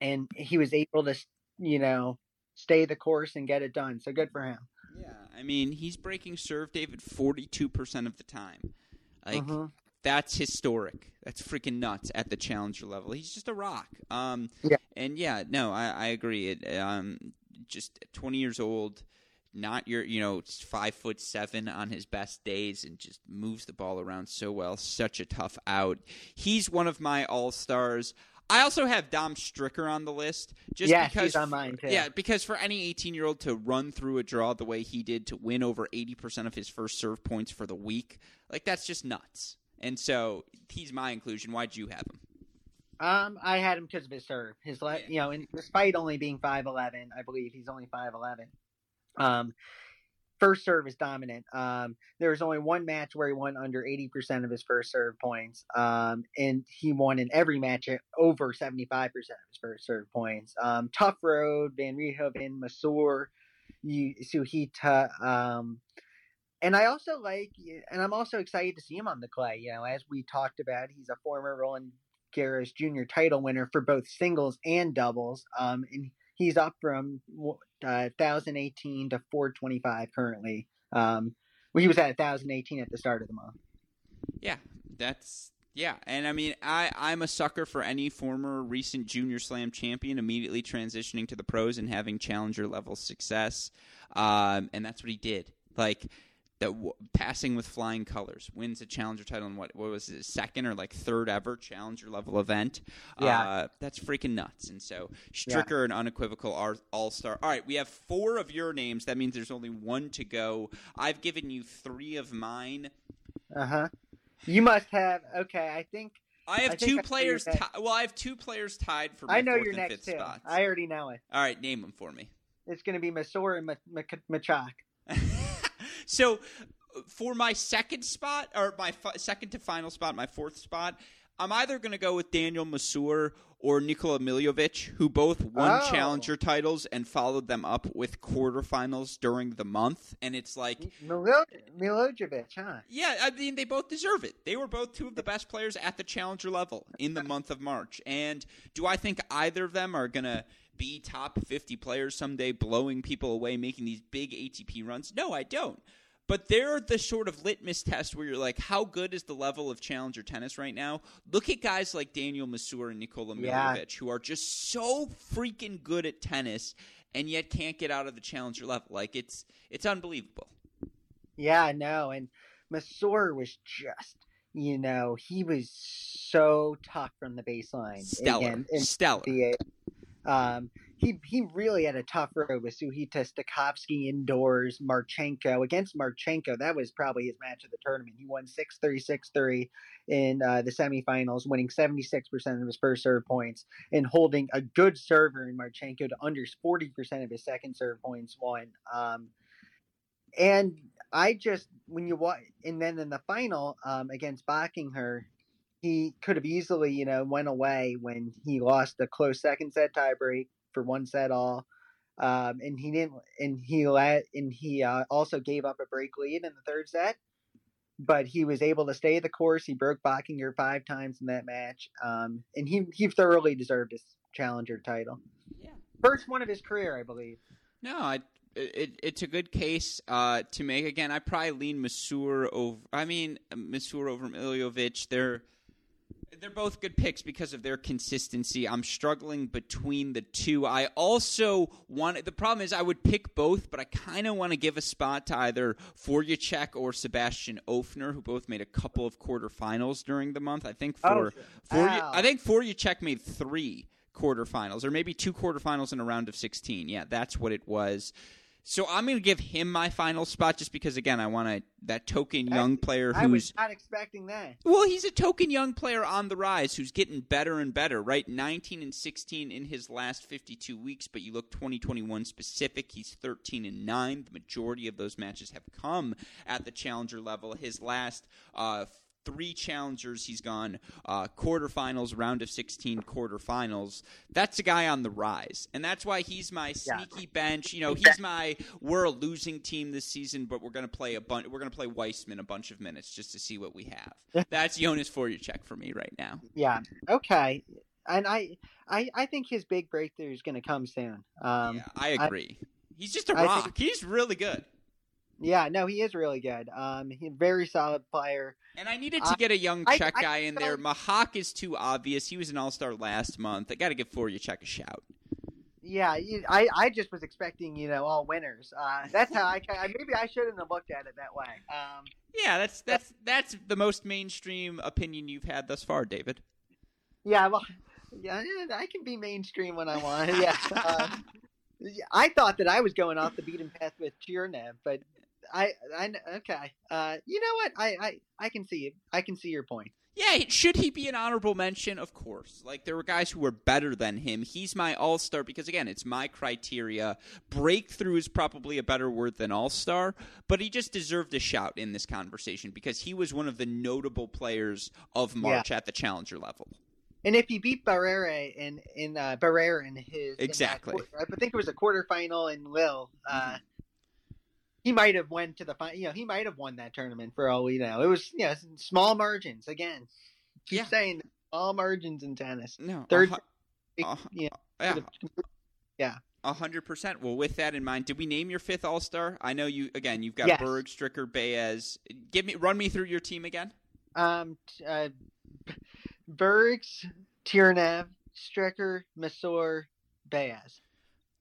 and he was able to, you know, stay the course and get it done. So good for him. Yeah, I mean, he's breaking serve David forty-two percent of the time. Like mm-hmm that's historic. That's freaking nuts at the challenger level. He's just a rock. Um, yeah. And yeah, no, I, I agree. It, um, just 20 years old, not your, you know, five foot seven on his best days, and just moves the ball around so well. Such a tough out. He's one of my all stars. I also have Dom Stricker on the list. Just yes, because, on mine too. Yeah, because for any 18 year old to run through a draw the way he did to win over 80% of his first serve points for the week, like that's just nuts. And so he's my inclusion. Why'd you have him? Um, I had him because of his serve. His, le- yeah. you know, and despite only being five eleven, I believe he's only five eleven. Um, first serve is dominant. Um, there was only one match where he won under eighty percent of his first serve points. Um, and he won in every match at over seventy five percent of his first serve points. Um, tough road, Van Rijthoven, Masur, Suhita, um, and I also like, and I'm also excited to see him on the clay. You know, as we talked about, he's a former Roland Garros Junior title winner for both singles and doubles. Um, and he's up from uh, 1018 to 425 currently. Um, well, he was at 1018 at the start of the month. Yeah, that's yeah, and I mean, I I'm a sucker for any former recent Junior Slam champion immediately transitioning to the pros and having challenger level success, um, and that's what he did. Like that w- passing with flying colors wins a challenger title in what what was it second or like third ever challenger level event yeah uh, that's freaking nuts and so stricker yeah. an unequivocal all-star all right we have four of your names that means there's only one to go i've given you three of mine uh-huh you must have okay i think I have I two players. Ti- well, I have two players tied for. I know your next two. Spots. I already know it. All right, name them for me. It's going to be Masur and Machac. So uh, for my second spot, or my f- second to final spot, my fourth spot, I'm either going to go with Daniel Masur or Nikola Milojevic, who both won oh. challenger titles and followed them up with quarterfinals during the month. And it's like Milo- Milojevic, huh? Yeah, I mean they both deserve it. They were both two of the best players at the challenger level in the month of March. And do I think either of them are going to be top 50 players someday, blowing people away, making these big ATP runs? No, I don't. But they're the sort of litmus test where you're like, how good is the level of challenger tennis right now? Look at guys like Daniel Masur and Nikola yeah. who are just so freaking good at tennis and yet can't get out of the challenger level. Like it's it's unbelievable. Yeah, no, and Masur was just you know, he was so tough from the baseline. Stellar. Again, Stellar. The, um, he he really had a tough road with Suhita Stakhovsky indoors, Marchenko against Marchenko. That was probably his match of the tournament. He won 6-3, 6-3 in uh, the semifinals, winning 76% of his first serve points and holding a good server in Marchenko to under 40% of his second serve points won. Um, and I just when you watch and then in the final um, against Bachinger, he could have easily, you know, went away when he lost a close second set tiebreak for one set all. Um, and he didn't, and he let, and he uh, also gave up a break lead in the third set, but he was able to stay the course. He broke Bachinger five times in that match, um, and he he thoroughly deserved his challenger title. Yeah, first one of his career, I believe. No, I it, it's a good case uh, to make. Again, I probably lean Masur over. I mean, Masur over Milojevic. They're They're both good picks because of their consistency. I'm struggling between the two. I also want the problem is I would pick both, but I kind of want to give a spot to either Forejtek or Sebastian Ofner, who both made a couple of quarterfinals during the month. I think for Oh, for wow. I think made three quarterfinals, or maybe two quarterfinals in a round of 16. Yeah, that's what it was. So I'm going to give him my final spot just because, again, I want to that token young player I was who's not expecting that. well, he's a token young player on the rise who's getting better and better, right? 19 and 16 in his last 52 weeks, but you look 2021 specific, he's 13 and 9. The majority of those matches have come at the challenger level. His last uh, three challengers, he's gone uh, quarterfinals, round of 16 quarterfinals. That's a guy on the rise. And that's why he's my Yeah. sneaky bench. You know, he's my we're a losing team this season, but we're going to play a bunch. We're going to play Weissman a bunch of minutes just to see what we have. That's Jonas Forejtek for me right now. Yeah. Okay. And I, I, I think his big breakthrough is going to come soon. Um, yeah, I agree. he's just a rock. think- he's really good. Yeah. No, he is really good. Um, he's a very solid player. And I needed to I- get a young I- Czech I guy in there. Machac is too obvious. He was an All Star last month. I got to give Forejtek a shout. Yeah, you- I, I just was expecting, you know, all winners. Uh, that's how I, I maybe I shouldn't have looked at it that way. Um, Yeah, that's that's that's the most mainstream opinion you've had thus far, David. yeah, well, yeah, I can be mainstream when I want. Yeah. Yeah, I thought that I was going off the beaten path with Tyurnev, but I, I, okay. Uh, you know what? I, I, I can see. I can see your point. Yeah, should he be an honorable mention? Of course. Like there were guys who were better than him. He's my all-star because again, it's my criteria. Breakthrough is probably a better word than all-star, but he just deserved a shout in this conversation because he was one of the notable players of March at the challenger level. And if he beat Barrere in in uh, Barrere in his in Exactly. quarter- I think it was a quarterfinal in Lille. Uh, He might have went to the final. You know, he might have won that tournament for all we know. It was you know small margins again. Keep Yeah. saying small margins in tennis. No. Third- Uh, you yeah, Yeah. A hundred percent. Well, with that in mind, did we name your fifth All Star? I know you. Again, you've got Yes. Berg, Stricker, Baez. Give me, run me through your team again. Um, uh, Bergs, Tyurnev, Stricker, Masur, Baez.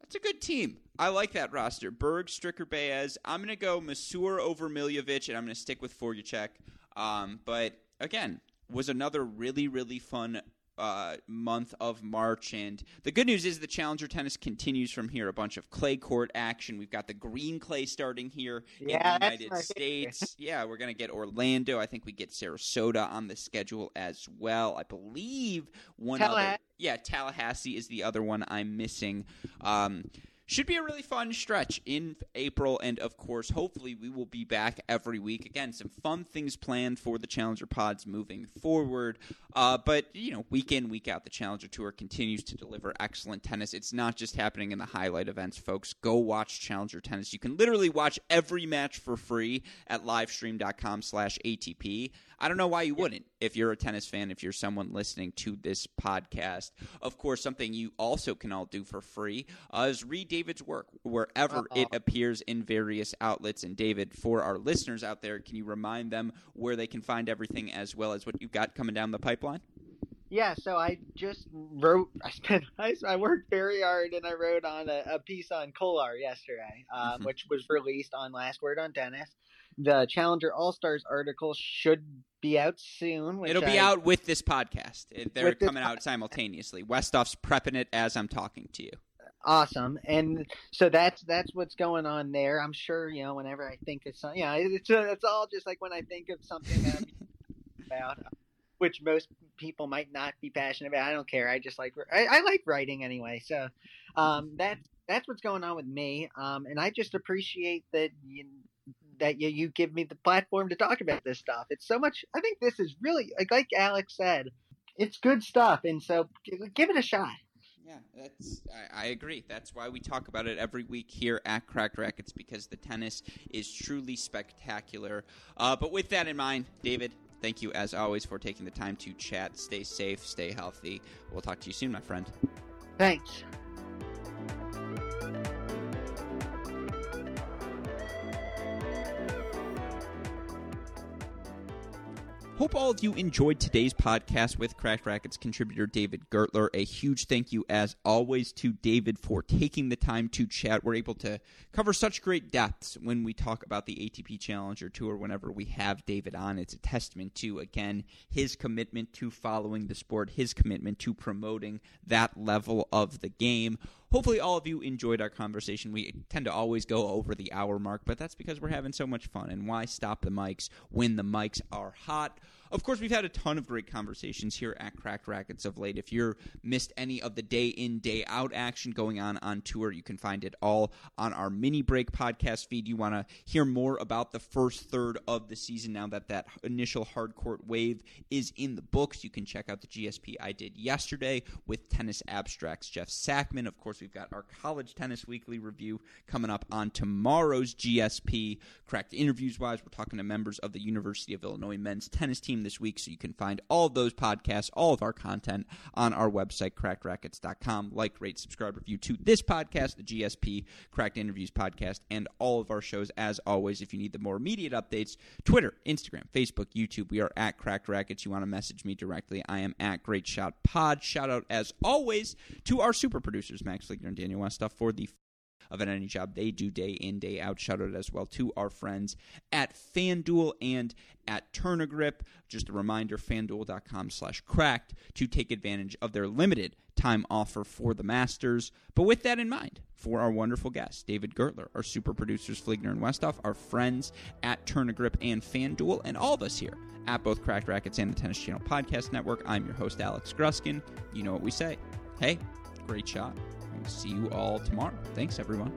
That's a good team. I like that roster. Berg, Stricker, Baez. I'm going to go Masur over Milojevic, and I'm going to stick with Forejtek. Um, but again, was another really, really fun uh, month of March. And the good news is the Challenger tennis continues from here. A bunch of clay court action. We've got the green clay starting here Yeah, in the United. States. yeah, we're going to get Orlando. I think we get Sarasota on the schedule as well. I believe one other. Yeah, Tallahassee is the other one I'm missing. Um, should be a really fun stretch in April, and of course, hopefully, we will be back every week. Again, some fun things planned for the Challenger Pods moving forward. Uh, but you know, week in, week out, the Challenger Tour continues to deliver excellent tennis. It's not just happening in the highlight events, folks. Go watch Challenger Tennis. You can literally watch every match for free at livestream.com/atp. I don't know why you wouldn't if you're a tennis fan, if you're someone listening to this podcast. Of course, something you also can all do for free uh, is read David's work wherever Uh-oh. it appears in various outlets. And David, for our listeners out there, can you remind them where they can find everything as well as what you've got coming down the pipeline? Yeah, so I just wrote. I spent. I, I worked very hard, and I wrote on a, a piece on Kolar yesterday, um, Mhm. which was released on Last Word on Tennis. The Challenger All Stars article should be out soon. Which It'll be I- out with this podcast. They're coming out simultaneously. Westoff's prepping it as I'm talking to you. awesome and so that's that's what's going on there i'm sure you know whenever i think of something yeah it's, it's all just like when i think of something that I'm about which most people might not be passionate about i don't care i just like i, I like writing anyway so um that's that's what's going on with me um and i just appreciate that you that you, you give me the platform to talk about this stuff it's so much i think this is really like, like alex said it's good stuff and so give- give it a shot Yeah, that's I, I agree. That's why we talk about it every week here at Cracked Racquets because the tennis is truly spectacular. Uh, but with that in mind, David, thank you as always for taking the time to chat. Stay safe, stay healthy. We'll talk to you soon, my friend. thanks Hope all of you enjoyed today's podcast with Cracked Racquets contributor David Gertler. A huge thank you, as always, to David for taking the time to chat. We're able to cover such great depths when we talk about the ATP Challenger Tour whenever we have David on. It's a testament to, again, his commitment to following the sport, his commitment to promoting that level of the game. Hopefully, all of you enjoyed our conversation. We tend to always go over the hour mark, but that's because we're having so much fun. And why stop the mics when the mics are hot? Of course, we've had a ton of great conversations here at Cracked Racquets of late. If you're missed any of the day in, day out action going on on tour, you can find it all on our mini break podcast feed. You want to hear more about the first third of the season now that that initial hardcourt wave is in the books. You can check out the GSP I did yesterday with Tennis Abstracts Jeff Sackmann. Of course, we've got our College Tennis Weekly review coming up on tomorrow's GSP. Cracked interviews wise, we're talking to members of the University of Illinois men's tennis team this week. So you can find all those podcasts, all of our content on our website, crackedracquets.com. Like, rate, subscribe, review to this podcast, the GSP Cracked Interviews podcast, and all of our shows. As always, if you need the more immediate updates, Twitter, Instagram, Facebook, YouTube, we are at Cracked Racquets. You want to message me directly, I am at Great Shot Pod. Shout out, as always, to our super producers, Max Fligner and Daniel Westoff, for the of an any job they do day in, day out. Shout out as well to our friends at FanDuel and at Tourna Grip. Just a reminder, fanduel.com slash cracked to take advantage of their limited time offer for the Masters. But with that in mind, for our wonderful guests, David Gertler, our super producers, Fligner and Westoff, our friends at Tourna Grip and FanDuel, and all of us here at both Cracked Racquets and the Tennis Channel Podcast Network. I'm your host, Alex Gruskin. You know what we say. Hey, great shot. See you all tomorrow. Thanks, everyone.